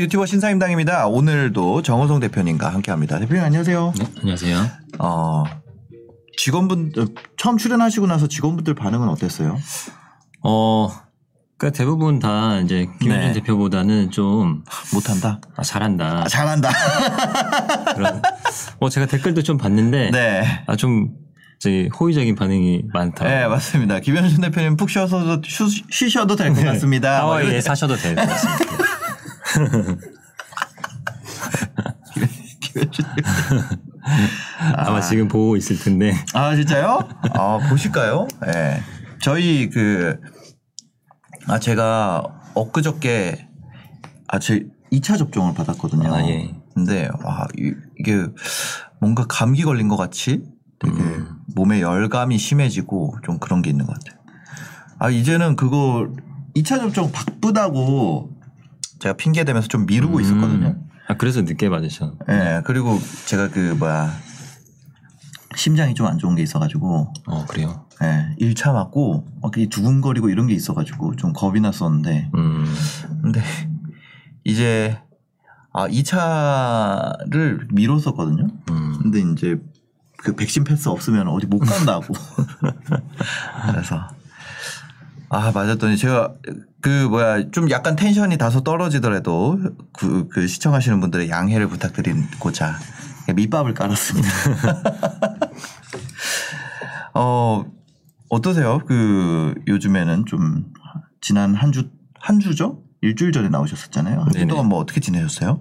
안녕하세요. 유튜버 신사임당입니다. 오늘도 정호성 대표님과 함께합니다. 대표님 안녕하세요. 네, 안녕하세요. 어, 직원분 들 처음 출연하시고 나서 직원분들 반응은 어땠어요? 어, 그러니까 대부분 다 이제 김현준 네. 대표보다는 좀 못한다. 아, 잘한다. 아, 잘한다. 그런. 어, 제가 댓글도 좀 봤는데 네. 아, 좀 이제 호의적인 반응이 많다. 네, 맞습니다. 김현준 대표님 푹 쉬어서도 쉬, 쉬셔도 될 것 같습니다. 뭐 하와이에 이런- 사셔도 될 것 같습니다. 김현준 대표님. 아마 지금 보고 있을 텐데. 아, 진짜요? 아, 보실까요? 예. 네. 저희 그, 아, 제가 엊그저께, 아, 제 2차 접종을 받았거든요. 아, 예. 근데, 와, 이- 이게 뭔가 감기 걸린 것 같이 되게 음. 몸에 열감이 심해지고 좀 그런 게 있는 것 같아요. 아, 이제는 그거 2차 접종 바쁘다고 제가 핑계 대면서 좀 미루고 있었거든요. 음. 아, 그래서 늦게 받으셔. 예, 그리고 제가 그, 뭐야, 심장이 좀 안 좋은 게 있어가지고, 어, 그래요. 예, 1차 맞고, 막 두근거리고 이런 게 있어가지고 좀 겁이 났었는데, 음. 근데 이제, 아, 2차를 미뤘었거든요? 음. 근데 이제 그 백신 패스 없으면 어디 못 간다고. 그래서, 아, 맞았더니 제가 그 뭐야 좀 약간 텐션이 다소 떨어지더라도 그, 그 시청하시는 분들의 양해를 부탁드리고자 밑밥을 깔았습니다. 어, 어떠세요? 그 요즘에는 좀 지난 한 주, 한 주죠? 일주일 전에 나오셨었잖아요. 한 주. 동안 뭐 어떻게 지내셨어요?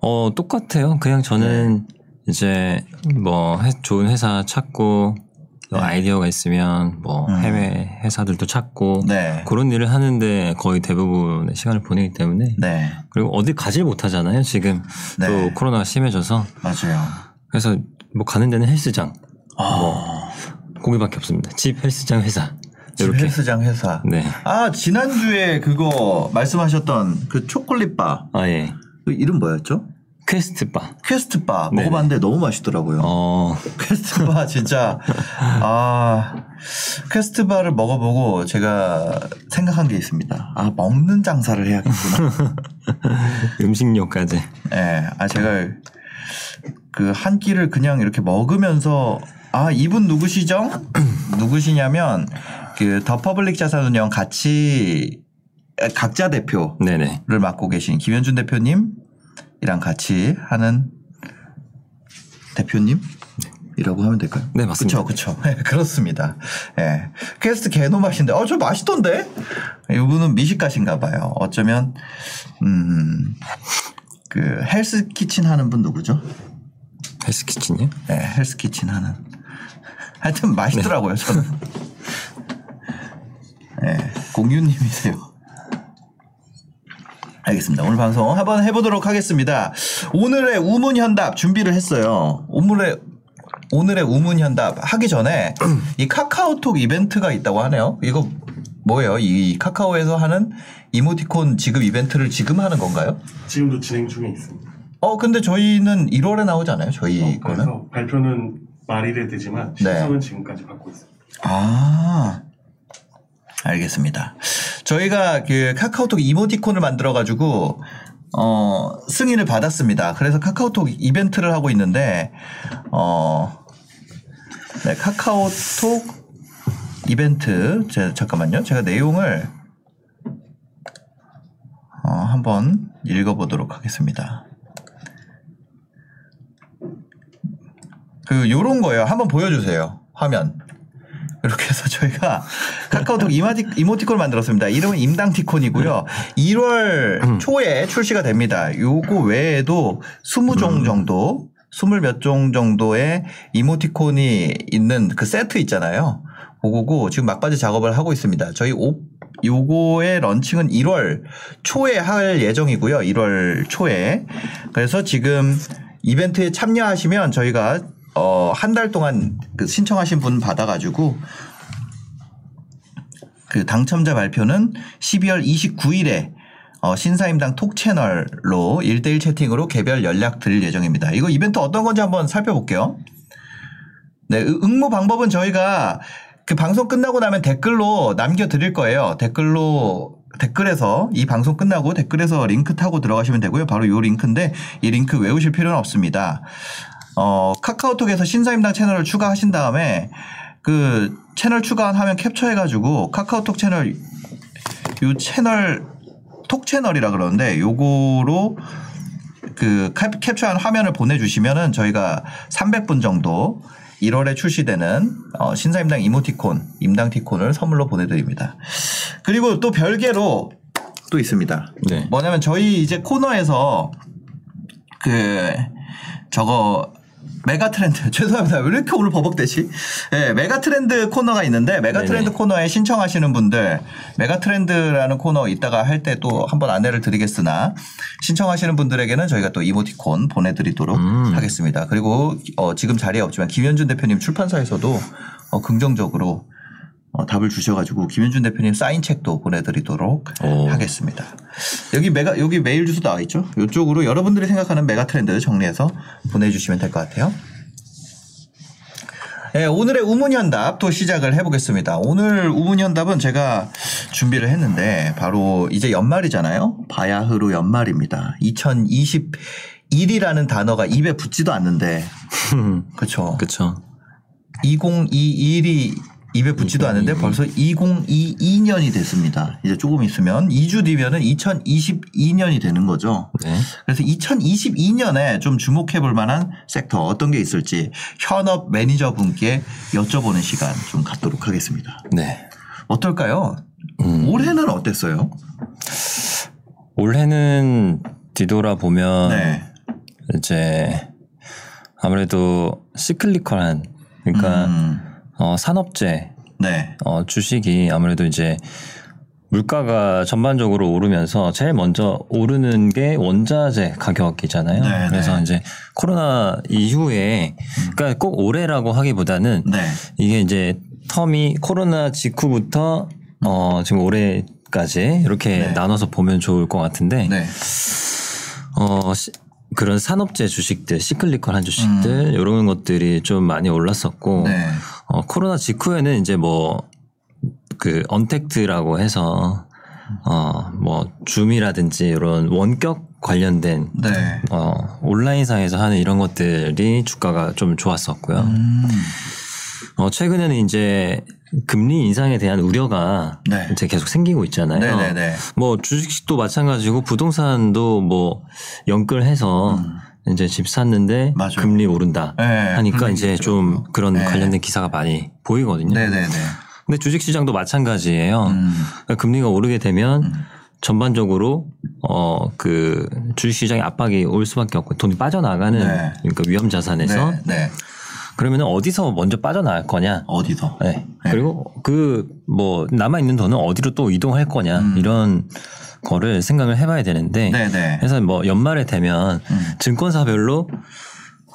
어, 똑같아요. 그냥 저는 네. 이제 뭐 회- 좋은 회사 찾고 또 네. 아이디어가 있으면 뭐 음. 해외 회사들도 찾고 네. 그런 일을 하는데 거의 대부분의 시간을 보내기 때문에 네. 그리고 어디 가질 못하잖아요. 지금 네. 또 코로나가 심해져서 맞아요. 그래서 뭐 가는 데는 헬스장 아, 거기밖에 없습니다. 집 헬스장 회사 집 헬스장 회사. 네. 아, 지난주에 그거 말씀하셨던 그 초콜릿 바. 아 예. 그 이름 뭐였죠? Quest Bar. Quest Bar. 네네. 먹어봤는데 너무 맛있더라고요. 어. Quest Bar 진짜. 아, Quest Bar를 먹어보고 제가 생각한 게 있습니다. 아, 먹는 장사를 해야겠구나. 음식료까지. 예. 아, 제가 그 한 끼를 그냥 이렇게 먹으면서 아, 이분 누구시죠? 누구시냐면 그 더 퍼블릭 자산운용 같이 각자 대표 네네. 를 맡고 계신 김현준 대표님 이랑 같이 하는 대표님? 이라고 하면 될까요? 네, 맞습니다. 그쵸, 그쵸. 그렇습니다. 예. 퀘스트 개노 맛인데, 어, 저 맛있던데? 이분은 미식가신가 봐요. 어쩌면, 음, 그 Hell's Kitchen 하는 분 누구죠? Hell's Kitchen이요? 예, Hell's Kitchen 하는. 하여튼 맛있더라고요, 저는. 예, 공유님이세요. 알겠습니다. 오늘 방송 한번 해보도록 하겠습니다. 오늘의 우문현답 준비를 했어요. 오늘의 오늘의 우문현답 하기 전에 이 카카오톡 이벤트가 있다고 하네요. 이거 뭐예요? 이 카카오에서 하는 이모티콘 지급 이벤트를 지금 하는 건가요? 지금도 진행 중에 있습니다. 어, 근데 저희는 1월에 나오잖아요. 저희 어, 거는. 그래서 발표는 말일에 되지만 네. 신청은 지금까지 받고 있습니다. 아, 알겠습니다. 저희가 그 카카오톡 이모티콘을 만들어 가지고, 어, 승인을 받았습니다. 그래서 카카오톡 이벤트를 하고 있는데, 어, 네, 카카오톡 이벤트, 제, 잠깐만요. 제가 내용을, 어, 한번 읽어보도록 하겠습니다. 그, 요런 거예요. 한번 보여주세요. 화면. 이렇게 해서 저희가 카카오톡 이마티, 이모티콘을 만들었습니다. 이름은 임당티콘이고요. 1월 초에 출시가 됩니다. 요거 외에도 20종 정도, 20 몇 종 정도의 이모티콘이 있는 그 세트 있잖아요. 그거고 지금 막바지 작업을 하고 있습니다. 저희 오, 요거의 런칭은 1월 초에 할 예정이고요. 1월 초에. 그래서 지금 이벤트에 참여하시면 저희가 어, 한 달 동안 그 신청하신 분 받아가지고 그 당첨자 발표는 12월 29일에 어, 신사임당 톡 채널로 1대1 채팅으로 개별 연락 드릴 예정입니다. 이거 이벤트 어떤 건지 한번 살펴볼게요. 네, 응- 응모 방법은 저희가 그 방송 끝나고 나면 댓글로 남겨드릴 거예요. 댓글로 댓글에서 이 방송 끝나고 댓글에서 링크 타고 들어가시면 되고요. 바로 이 링크인데 이 링크 외우실 필요는 없습니다. 어, 카카오톡에서 신사임당 채널을 추가하신 다음에 그 채널 추가한 화면 캡처해가지고 카카오톡 채널 요 채널 톡 채널이라 그러는데 요거로 그 캡- 캡처한 화면을 보내주시면은 저희가 300분 정도 1월에 출시되는 어, 신사임당 이모티콘, 임당티콘을 선물로 보내드립니다. 그리고 또 별개로 또 있습니다. 네. 뭐냐면 저희 이제 코너에서 그 저거 mega trend 죄송합니다 왜 이렇게 오늘 버벅대지? 네, mega trend 코너가 있는데 mega trend 네네. 코너에 신청하시는 분들 mega trend라는 코너 이따가 할 때 또 한번 안내를 드리겠으나 신청하시는 분들에게는 저희가 또 이모티콘 보내드리도록 음. 하겠습니다. 그리고 어, 지금 자리에 없지만 김현준 대표님 출판사에서도 어, 긍정적으로 어, 답을 주셔가지고 김현준 대표님 사인 책도 보내드리도록 오. 하겠습니다. 여기 메가 여기 메일 주소 나와 있죠? 이쪽으로 여러분들이 생각하는 메가 트렌드 정리해서 보내주시면 될 것 같아요. 네, 오늘의 우문현답 또 시작을 해보겠습니다. 오늘 우문현답은 제가 준비를 했는데 바로 이제 연말이잖아요. 바야흐로 연말입니다. 2021이라는 단어가 입에 붙지도 않는데 그렇죠. 그쵸. 2021이 입에 붙지도 않는데 벌써 2022년이 됐습니다. 이제 조금 있으면 2주 뒤면은 2022년이 되는 거죠. 네. 그래서 2022년에 좀 주목해 볼 만한 섹터 어떤 게 있을지 현업 매니저 분께 여쭤보는 시간 좀 갖도록 하겠습니다. 네. 어떨까요? 올해는 어땠어요? 올해는 뒤돌아보면 네. 이제 아무래도 시클리컬한 그러니까 음, 어, 산업재 네. 어, 주식이 아무래도 이제 물가가 전반적으로 오르면서 제일 먼저 오르는 게 원자재 가격이잖아요. 네, 그래서 네. 이제 코로나 이후에 그러니까 꼭 올해라고 하기보다는 네. 이게 이제 텀이 코로나 직후부터 어 지금 올해까지 이렇게 네. 나눠서 보면 좋을 것 같은데 네. 어 시- 그런 산업재 주식들 시클리컬한 주식들 이런 것들이 좀 많이 올랐었고 음. 네. 어 코로나 직후에는 이제 뭐 그 언택트라고 해서 어 뭐 줌이라든지 이런 원격 관련된 네. 어 온라인상에서 하는 이런 것들이 주가가 좀 좋았었고요. 음, 어, 최근에는 이제 금리 인상에 대한 우려가 네. 이제 계속 생기고 있잖아요. 네네네. 뭐 주식도 마찬가지고 부동산도 뭐 연끌해서 이제 집 샀는데 음. 맞아요. 금리 오른다 네, 하니까 이제 좀. 그런 네. 관련된 기사가 많이 보이거든요. 네네네. 근데 주식 시장도 마찬가지예요. 음, 그러니까 금리가 오르게 되면 전반적으로 어 그 주식 시장에 압박이 올 수밖에 없고 돈이 빠져나가는 네. 그러니까 위험 자산에서 네. 네. 그러면 어디서 먼저 빠져나갈 거냐? 어디서? 네. 그리고 그 뭐 남아 있는 돈은 어디로 또 이동할 거냐 이런 거를 생각을 해봐야 되는데 음. 네네. 그래서 뭐 연말에 되면 음. 증권사별로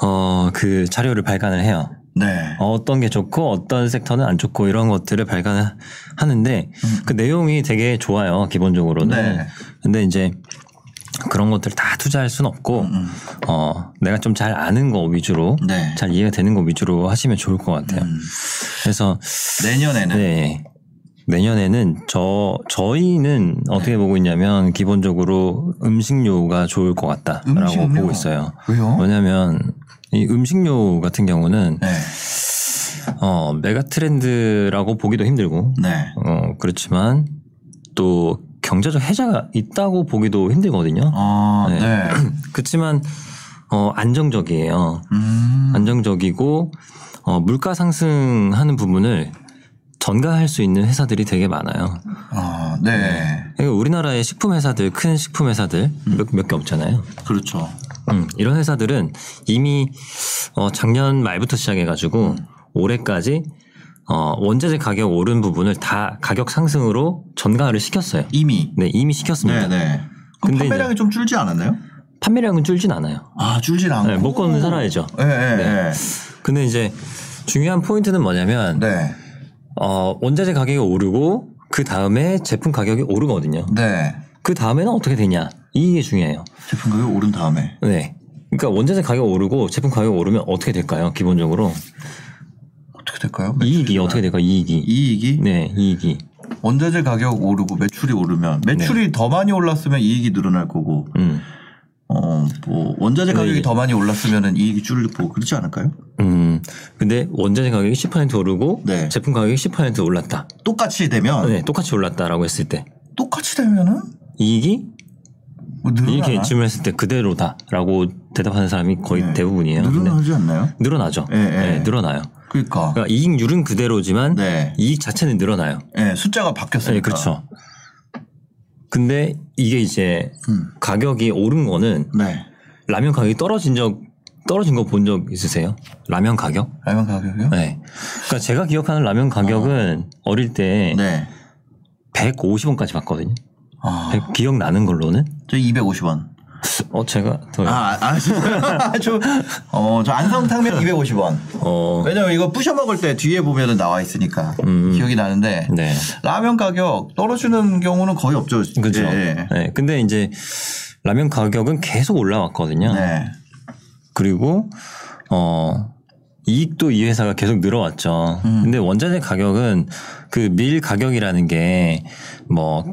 어 그 자료를 발간을 해요. 네. 어, 어떤 게 좋고 어떤 섹터는 안 좋고 이런 것들을 발간을 하는데 그 내용이 되게 좋아요 기본적으로는. 음. 네. 근데 이제 그런 것들을 다 투자할 수는 없고 어 내가 좀 잘 아는 거 위주로 음, 네. 잘 이해가 되는 거 위주로 하시면 좋을 것 같아요. 음. 그래서 내년에는 네. 내년에는 저 저희는 어떻게 보고 있냐면 기본적으로 음식료가 좋을 것 같다라고 음식료? 보고 있어요. 왜요? 왜냐하면 이 음식료 같은 경우는 네. 어 메가 트렌드라고 보기도 힘들고 네. 어 그렇지만 또 경제적 해자가 있다고 보기도 힘들거든요. 아, 네. 네. 그렇지만 어 안정적이에요. 음. 안정적이고 어 물가 상승하는 부분을 전가할 수 있는 회사들이 되게 많아요. 아, 네. 그러니까 우리나라의 식품 회사들 큰 식품 회사들 몇개 없잖아요. 그렇죠. 음, 이런 회사들은 이미 어, 작년 말부터 시작해가지고 올해까지 어, 원자재 가격 오른 부분을 다 가격 상승으로 전가를 시켰어요. 이미. 네, 이미 시켰습니다. 네네. 그럼 근데 판매량이 좀 줄지 않았나요? 판매량은 줄진 않아요. 아 줄진 않고. 네, 먹고는 살아야죠. 네, 네, 네. 근데 이제 중요한 포인트는 뭐냐면 네. 어, 원자재 가격이 오르고 그 다음에 제품 가격이 오르거든요. 네. 그 다음에는 어떻게 되냐 이게 중요해요. 제품 가격 오른 다음에 네. 그러니까 원자재 가격 오르고 제품 가격 오르면 어떻게 될까요? 기본적으로 어떻게 될까요? 이익이 어떻게 될까요? 이익이. 이익이 네, 이익이. 원자재 가격 오르고 매출이 오르면 매출이 더 많이 올랐으면 이익이 늘어날 거고 음. 어뭐 원자재 가격이 이게- 더 많이 올랐으면은 이익이 줄고 그렇지 않을까요? 음. 근데 원자재 가격이 10% 오르고 네. 제품 가격이 10% 올랐다. 똑같이 되면 네, 똑같이 올랐다라고 했을 때 똑같이 되면은 이익이 뭐? 이렇게 질문했을 때 그대로다라고 대답하는 사람이 거의 네. 대부분이에요. 늘어나지 않나요? 늘어나죠. 예, 예. 네, 늘어나요. 그러니까 그러니까 이익률은 그대로지만 네. 이익 자체는 늘어나요. 예, 숫자가 바뀌었으니까 네, 그렇죠. 근데 이게 이제 음. 가격이 오른 거는 네. 라면 가격이 떨어진 적 떨어진 거 본 적 있으세요? 라면 가격? 라면 가격이요? 네. 그러니까 제가 기억하는 라면 가격은 어. 릴때 네. 150원까지 봤거든요. 아, 백- 기억나는 걸로는 저 250원. 어 제가 더 아, 아. 저, 어, 저 안성탕면 250원. 어, 왜냐면 이거 부셔 먹을 때 뒤에 보면은 나와 있으니까 음. 기억이 나는데 네. 라면 가격 떨어지는 경우는 거의 없죠. 그죠. 예. 네. 근데 이제 라면 가격은 계속 올라왔거든요. 네. 그리고 어 이익도 이 회사가 계속 늘어왔죠. 음. 근데 원자재 가격은 그 밀 가격이라는 게 뭐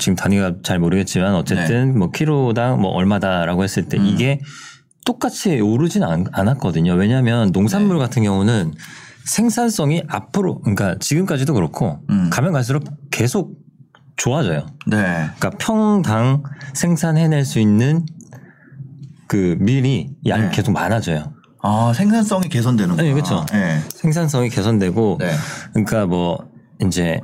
지금 단위가 잘 모르겠지만 어쨌든 네. 뭐 키로당 뭐 얼마다라고 했을 음. 때 이게 똑같이 오르진 않, 않았거든요. 왜냐하면 농산물 네. 같은 경우는 생산성이 앞으로 그러니까 지금까지도 그렇고 음. 가면 갈수록 계속 좋아져요. 네. 그러니까 평당 생산해낼 수 있는 그 밀이 양이 네. 계속 많아져요. 아, 생산성이. 네, 그쵸. 네. 생산성이 개선되고 네. 그러니까 뭐 이제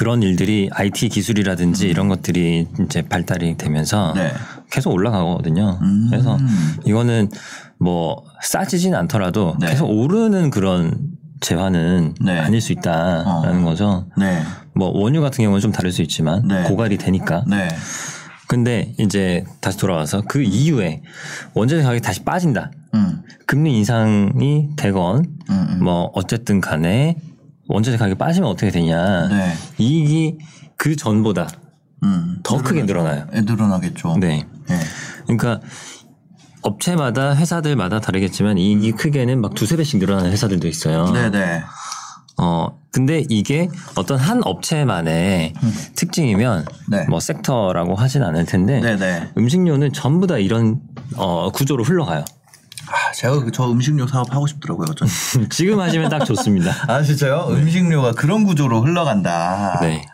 그런 일들이 IT 기술이라든지 이런 것들이 이제 발달이 되면서 음. 네. 계속 올라가거든요. 음. 그래서 이거는 뭐 싸지진 않더라도 네. 계속 오르는 그런 재화는 네. 아닐 수 있다라는 어. 거죠. 네. 뭐 원유 같은 경우는 좀 다를 수 있지만 네. 고갈이 되니까. 네. 근데 이제 다시 돌아와서 그 이후에 원자재 가격이 다시 빠진다. 음. 금리 인상이 되건 음, 음. 뭐 어쨌든 간에 원자재 가격이 빠지면 어떻게 되냐. 네. 이익이 그 전보다 음. 더 크게 늘어나요. 네, 늘어나겠죠. 네. 네. 그러니까 업체마다 회사들마다 다르겠지만 이익이 크게는 막 두세 배씩 늘어나는 회사들도 있어요. 음. 네, 네. 어, 근데 이게 어떤 한 업체만의 특징이면 네. 뭐 섹터라고 하진 않을 텐데 네, 네. 음식료는 전부 다 이런 어, 구조로 흘러가요. 아, 제가 그 저 음식료 사업 하고 싶더라고요. 전. 지금 하시면 딱 좋습니다. 아, 진짜요? 음식료가 그런 구조로 흘러간다. 네.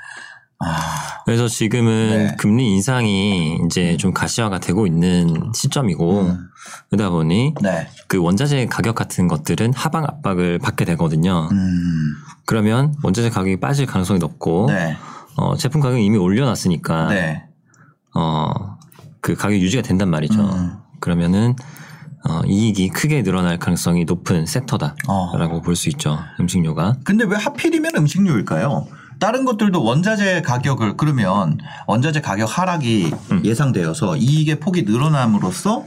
아, 그래서 지금은 네. 금리 인상이 이제 좀 가시화가 되고 있는 시점이고 음. 그러다 보니 네. 그 원자재 가격 같은 것들은 하방 압박을 받게 되거든요. 음. 그러면 원자재 가격이 빠질 가능성이 높고 네. 어, 제품 가격이 이미 올려놨으니까 네. 어, 그 가격 유지가 된단 말이죠. 음. 그러면은 어, 이익이 크게 늘어날 가능성이 높은 섹터다라고 어. 볼수 있죠. 음식료가. 근데 왜 하필이면 음식료일까요? 다른 것들도 원자재 가격을 그러면 원자재 가격 하락이 음. 예상되어서 이익의 폭이 늘어남으로써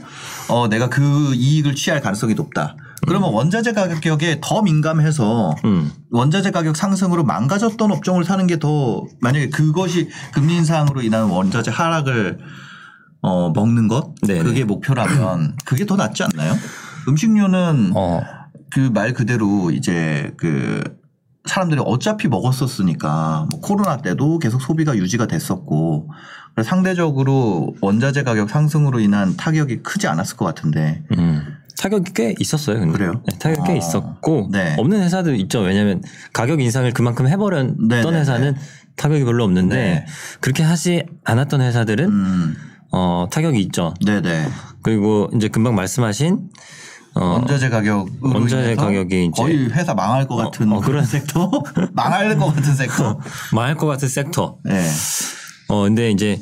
어 내가 그 이익을 취할 가능성이 높다. 그러면 원자재 가격에 더 민감해서 음. 원자재 가격 상승으로 망가졌던 업종을 사는 게 더 만약에 그것이 금리 인상으로 인한 원자재 하락을 어 먹는 것 네네. 그게 목표라면 그게 더 낫지 않나요? 음식료는 어, 그말 그대로 이제 그 사람들이 어차피 먹었었으니까 뭐 코로나 때도 계속 소비가 유지가 됐었고 상대적으로 원자재 가격 상승으로 인한 타격이 크지 않았을 것 같은데 음. 타격이 꽤 있었어요. 근데. 그래요? 네, 타격이 꽤 어. 있었고 네. 없는 회사도 있죠. 왜냐하면 가격 인상을 그만큼 해버렸던 네네네. 회사는 타격이 별로 없는데 네. 그렇게 하지 않았던 회사들은 음 어, 타격이 있죠. 네네 그리고 이제 금방 말씀하신 어, 원자재 가격 원자재 가격이 이제 거의 회사 망할 것 같은 어, 그런 그런- 섹터 망할 것 같은 섹터 망할 것 같은 섹터. 네. 어, 근데 이제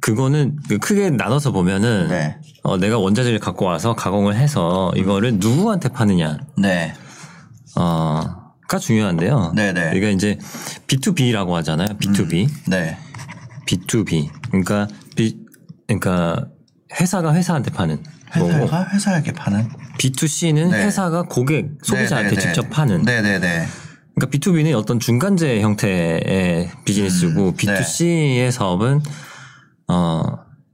그거는 그 크게 나눠서 보면은 네. 어, 내가 원자재를 갖고 와서 가공을 해서 이거를 누구한테 파느냐. 네. 어 가 중요한데요. 네네. 그러니까 이제 B2B라고 하잖아요. B2B, 네. B2B. 그러니까 B 그러니까 회사가 회사한테 파는 회사가 회사에게 파는 B2C는 네. 회사가 고객 소비자한테 네, 네, 네. 직접 파는. 네네네. 그러니까 B2B는 어떤 중간재 형태의 비즈니스고 음, 네. B2C의 사업은 어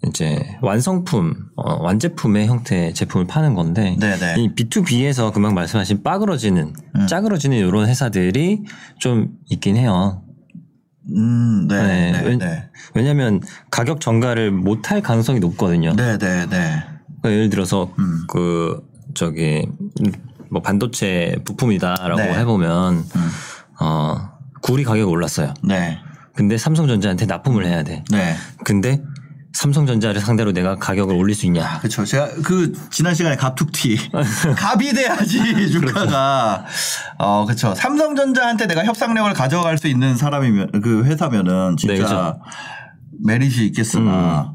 이제 완성품, 어, 완제품의 형태의 제품을 파는 건데 네네. 이 B2B에서 금방 말씀하신 빠그러지는 음. 짜그러지는 이런 회사들이 좀 있긴 해요. 음, 네, 네. 네, 왜- 네. 왜냐하면 가격 전가를 못할 가능성이 높거든요. 네, 네, 네. 그러니까 예를 들어서 음. 그 저기 뭐 반도체 부품이다라고 네. 해보면 음. 어 구리 가격이 올랐어요. 네. 근데 삼성전자한테 납품을 해야 돼. 네. 근데 삼성전자를 상대로 내가 가격을 올릴 수 있냐? 아, 그렇죠. 제가 그 지난 시간에 갑툭튀 갑이 돼야지 주가가 어 그렇죠. 삼성전자한테 내가 협상력을 가져갈 수 있는 사람이면 그 회사면은 진짜 네, 그렇죠. 메리트 있겠으나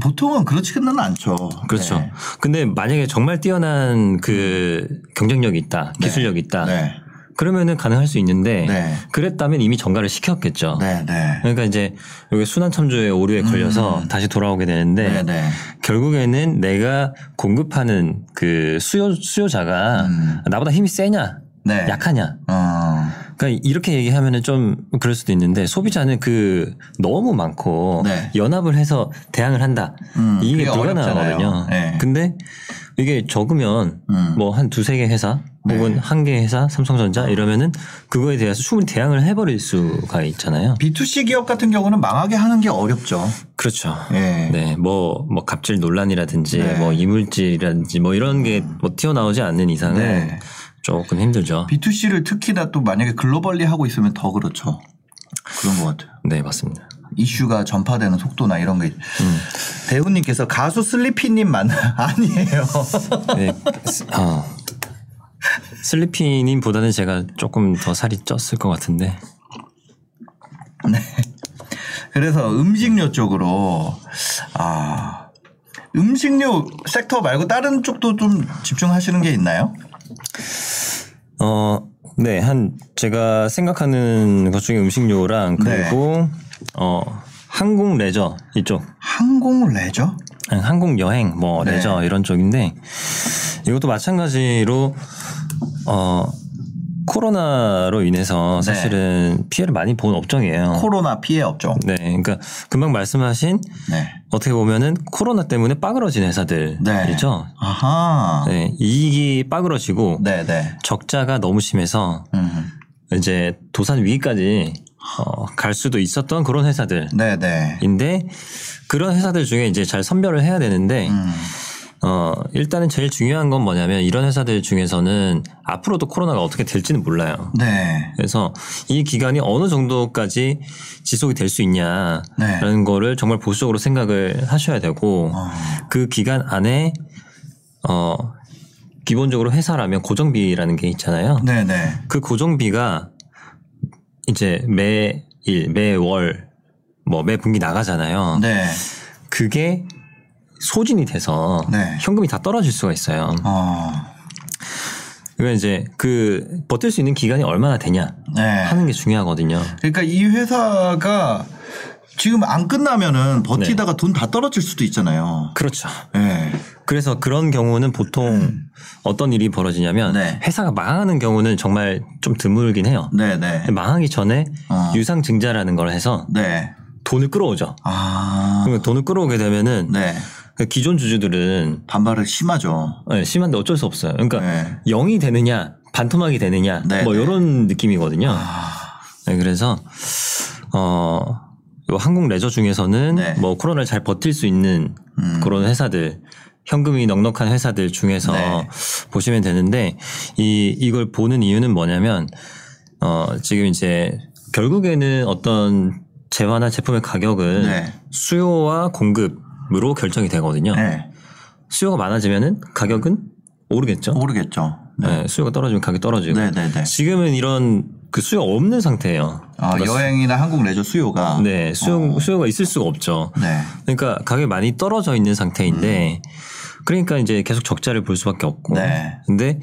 보통은 그렇지는 않죠. 그렇죠. 네. 근데 만약에 정말 뛰어난 그 경쟁력이 있다, 기술력이 있다. 네. 그러면은 가능할 수 있는데 네. 그랬다면 이미 전가를 시켰겠죠. 네, 네. 그러니까 이제 여기 순환 첨주의 오류에 걸려서 다시 돌아오게 되는데 네, 네. 결국에는 내가 공급하는 그 수요 수요자가 음. 나보다 힘이 세냐, 네. 약하냐. 어. 그러니까 이렇게 얘기하면은 좀 그럴 수도 있는데 소비자는 그 너무 많고 네. 연합을 해서 대항을 한다. 음, 이게 불가능하거든요. 네. 근데 이게 적으면 음. 뭐한 두세 개 회사 혹은 네. 한개 회사 삼성전자 이러면은 그거에 대해서 충분히 대항을 해버릴 수가 있잖아요. B2C 기업 같은 경우는 망하게 하는 게 어렵죠. 그렇죠. 예. 네, 뭐, 뭐, 갑질 논란이라든지, 네. 뭐, 이물질이라든지, 뭐, 이런 게 뭐 튀어나오지 않는 이상은 네. 조금 힘들죠. B2C를 특히나 또 만약에 글로벌리 하고 있으면 더 그렇죠. 그런 것 같아요. 네, 맞습니다. 이슈가 전파되는 속도나 이런 게. 음. 배우님께서 가수 슬리피님 만 아니에요. 네, 스- 어. 슬리피님보다는 제가 조금 더 살이 쪘을 것 같은데. 그래서 음식료 쪽으로 아 음식료 섹터 말고 다른 쪽도 좀 집중하시는 게 있나요? 어, 네, 한, 제가 생각하는 것 중에 음식료랑 그리고, 어, 항공 레저 이쪽. 항공 레저? 항공 여행, 뭐, 네. 레저 이런 쪽인데 이것도 마찬가지로, 어, 코로나로 인해서 네. 사실은 피해를 많이 본 업종이에요. 코로나 피해 업종. 네, 그러니까 금방 말씀하신 네. 어떻게 보면은 코로나 때문에 빠그러진 회사들이죠. 아하. 네, 이익이 빠그러지고 네, 네. 적자가 너무 심해서 음. 이제 도산 위기까지 어, 갈 수도 있었던 그런 회사들인데 네, 네. 그런 회사들 중에 이제 잘 선별을 해야 되는데 음. 어, 일단은 제일 중요한 건 뭐냐면 이런 회사들 중에서는 앞으로도 코로나가 어떻게 될지는 몰라요. 네. 그래서 이 기간이 어느 정도까지 지속이 될 수 있냐라는 네. 거를 정말 보수적으로 생각을 하셔야 되고 어. 그 기간 안에 어 기본적으로 회사라면 고정비라는 게 있잖아요. 네, 네. 그 고정비가 이제 매일, 매월, 뭐 매 분기 나가잖아요. 네. 그게 소진이 돼서 네. 현금이 다 떨어질 수가 있어요. 어. 그러니까 이제 그 버틸 수 있는 기간이 얼마나 되냐 네. 하는 게 중요하거든요. 그러니까 이 회사가 지금 안 끝나면은 버티다가 돈다 떨어질 수도 있잖아요. 그렇죠. 네. 그래서 그런 경우는 보통 어떤 일이 벌어지냐면 네. 회사가 망하는 경우는 정말 좀 드물긴 해요. 네, 네. 망하기 전에 어. 유상증자라는 걸 해서 네. 돈을 끌어오죠. 아. 그러면 돈을 끌어오게 되면은 네. 그 기존 주주들은 반발을 심하죠. 네, 심한데 어쩔 수 없어요. 그러니까 네. 0이 되느냐 반토막이 되느냐 네, 뭐 네. 이런 느낌이거든요. 아. 네, 그래서 어요 한국 레저 중에서는 네. 뭐 코로나를 잘 버틸 수 있는 음. 그런 회사들 현금이 넉넉한 회사들 중에서 네. 보시면 되는데 이 이걸 보는 이유는 뭐냐면 어 지금 이제 결국에는 어떤 재화나 제품의 가격은 네. 수요와 공급 으로 결정이 되거든요. 네. 수요가 많아지면은 가격은 오르겠죠. 모르겠죠. 네. 네, 수요가 떨어지면 가격이 떨어지고. 네, 네, 네. 지금은 이런 그 수요가 없는 상태예요. 아, 그러니까 여행이나 한국 레저 수요가 네, 수요, 수요가 있을 수가 없죠. 네. 그러니까 가격이 많이 떨어져 있는 상태인데 그러니까 이제 계속 적자를 볼 수밖에 없고. 네. 근데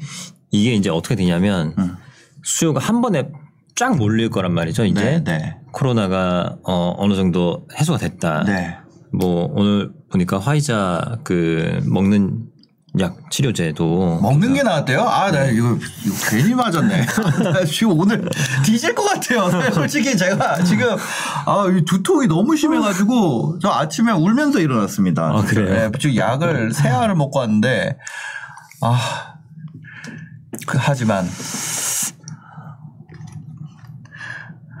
이게 이제 어떻게 되냐면 음. 수요가 한 번에 쫙 몰릴 거란 말이죠. 이제 네, 네. 코로나가 어, 어느 정도 해소가 됐다. 네. 뭐 오늘 보니까 화이자 그 먹는 약 치료제도 먹는 게 나왔대요? 아, 나 이거, 이거 괜히 맞았네. 나 지금 오늘 뒤질 것 같아요. 네, 솔직히 제가 지금 아, 이 두통이 너무 심해가지고 저 아침에 울면서 일어났습니다. 아, 그래요? 네, 지금 약을 세 알을 먹고 왔는데 아, 그, 하지만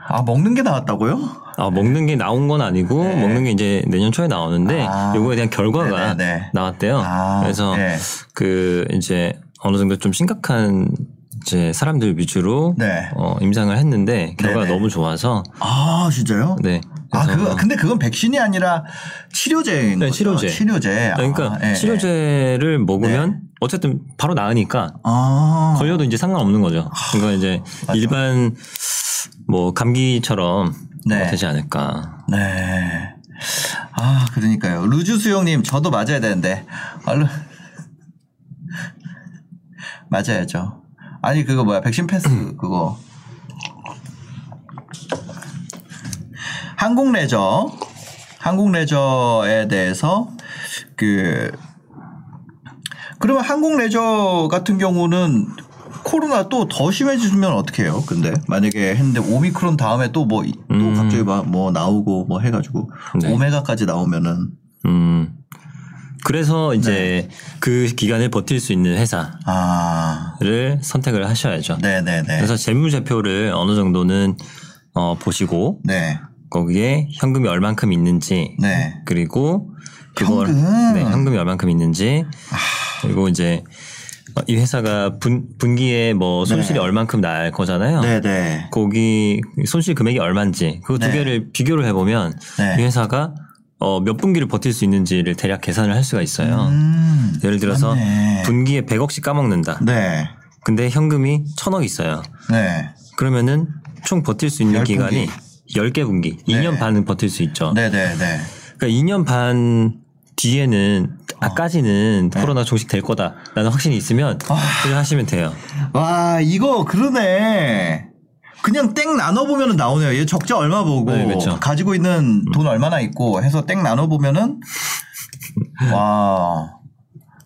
아 먹는 게 나왔다고요? 아, 먹는 게 나온 건 아니고 먹는 게 이제 내년 초에 나오는데 네. 아. 요거에 대한 결과가 네네네. 네. 나왔대요. 아, 그래서 네. 그 이제 어느 정도 좀 심각한 이제 사람들 위주로 네. 어, 임상을 했는데 결과가 네네. 너무 좋아서 아 진짜요? 네. 아, 그 근데 그건 백신이 아니라 치료제인 네, 거죠? 치료제. 치료제. 그러니까 아, 예, 예. 치료제를 먹으면 어쨌든 바로 나으니까 아. 걸려도 이제 상관없는 거죠. 그러니까 이제 일반 뭐 감기처럼 네. 어, 되지 않을까. 네. 아, 그러니까요. 루즈 수영님, 저도 맞아야 되는데. 얼른. 맞아야죠. 아니, 그거 뭐야. 백신 패스, 그거. 한국 레저. 한국 레저에 대해서 그, 그러면 한국 레저 같은 경우는 코로나 또 더 심해지면 어떻게 해요? 근데 만약에 했는데 오미크론 다음에 또 뭐또 음. 갑자기 막뭐 나오고 뭐 해가지고 네. 오메가까지 나오면은 음. 그래서 이제 네. 그 기간을 버틸 수 있는 회사를 아 선택을 하셔야죠. 네네네 그래서 재무제표를 어느 정도는 어, 보시고 네 거기에 현금이 얼만큼 있는지 네. 그리고 그걸 현금? 아. 네, 현금이 얼만큼 있는지 그리고 이제 어, 이 회사가 분, 분기에 뭐 손실이 네. 얼만큼 날 거잖아요. 네네 거기 손실 금액이 얼마인지 그두 네. 개를 비교를 해보면 네. 이 회사가 어, 몇 분기를 버틸 수 있는지를 대략 계산을 할 수가 있어요. 음, 예를 들어서 맞네. 분기에 100억씩 까먹는다. 네 근데 현금이 1000억 있어요. 네. 그러면은 총 버틸 수 있는 열 기간이 분기. 10개 분기, 2년 반은 버틸 수 있죠. 네네 네. 그러니까 2년 반 뒤에는 어. 아까지는 네. 코로나 종식될 거다 라는 확신이 있으면 아. 그냥 하시면 돼요. 와 이거 그러네. 그냥 땡 나눠 보면은 나오네요. 얘 적자 얼마 보고 네, 그렇죠. 가지고 있는 돈 얼마나 있고 해서 땡 나눠 보면은 와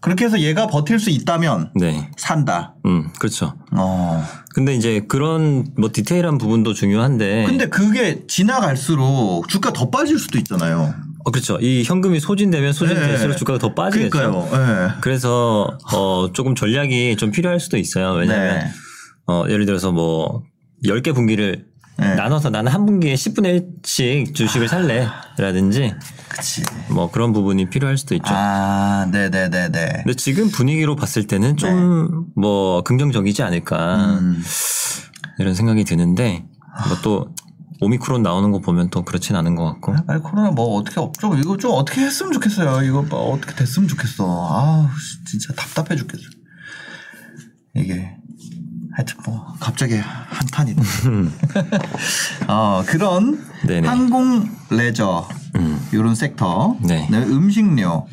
그렇게 해서 얘가 버틸 수 있다면 네. 산다. 음, 그렇죠. 어. 근데 이제 그런 뭐 디테일한 부분도 중요한데 근데 그게 지나갈수록 주가 더 빠질 수도 있잖아요. 어, 그렇죠. 이 현금이 소진되면 소진될수록 네. 주가가 더 빠지겠죠. 그러니까요. 네. 그래서 어 조금 전략이 좀 필요할 수도 있어요. 왜냐하면 네. 어 예를 들어서 뭐 10개 분기를 네. 나눠서 나는 한 분기에 10분의 1씩 주식을 살래 라든지 그치. 뭐 그런 부분이 필요할 수도 있죠. 아, 네네네네. 근데 지금 분위기로 봤을 때는 좀 뭐 긍정적이지 않을까 음. 이런 생각이 드는데 뭐또 오미크론 나오는 거 보면 또 그렇진 않은 것 같고 아니 코로나 뭐 어떻게 좀 이거 좀 어떻게 했으면 좋겠어요. 이거 뭐 어떻게 됐으면 좋겠어. 아우 진짜 답답해 죽겠어. 이게 하여튼 뭐 갑자기 한탄이네. 어 그런 네네. 항공 레저 이런 섹터, 네. 음식료.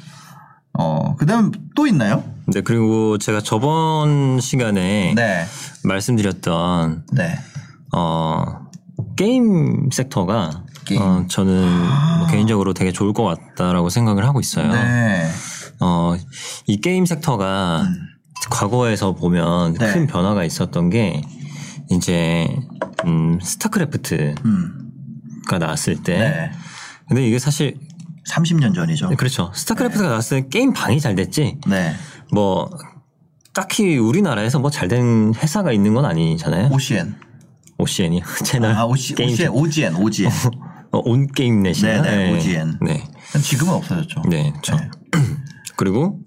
어 그다음 또 있나요? 네 그리고 제가 저번 시간에 네, 말씀드렸던 네. 어 게임 섹터가 게임. 어, 저는 뭐 개인적으로 되게 좋을 것 같다라고 생각을 하고 있어요. 네. 어, 이 게임 섹터가 과거에서 보면 네. 큰 변화가 있었던 게 이제 음, StarCraft가 음. 나왔을 때 네. 근데 이게 사실 30년 전이죠. 그렇죠. StarCraft가 나왔을 때 게임 방이 잘 됐지 네. 뭐 딱히 우리나라에서 뭐 잘 된 회사가 있는 건 아니잖아요. OCN. OCN이 채널 아, OC, 게임 OCN, OGN, OGN. 어, 온 게임 넷이나 네네, OGN. 네. 지금은 없어졌죠. 네, 그렇죠. 그리고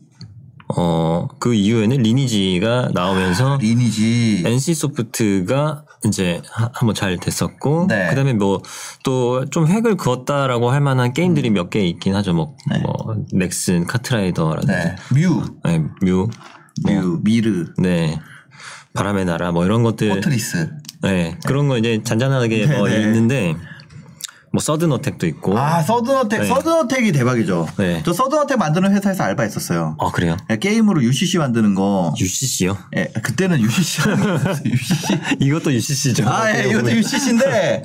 어 그 이후에는 리니지가 나오면서 리니지. NC 소프트가 이제 하- 한번 잘 됐었고 네. 그다음에 뭐 또 좀 획을 그었다라고 할 만한 게임들이 음. 몇개 있긴 하죠. 뭐, 뭐 넥슨, 카트라이더라든지 네. 뮤, 네, 뮤, 뮤, 미르, 네. 바람의 나라 뭐 이런 것들 포트리스. 네, 그런 거 이제 잔잔하게 네, 뭐 네. 있는데 뭐 서든 어택도 있고. 아 서든어택 네. 서든어택이 대박이죠. 네. 저 서든어택 만드는 회사에서 알바했었어요. 아 그래요? 예, 게임으로 UCC 만드는 거. UCC요? 예, 그때는 UCC UCC 이것도 UCC죠. 아, 예, 이것도 UCC인데,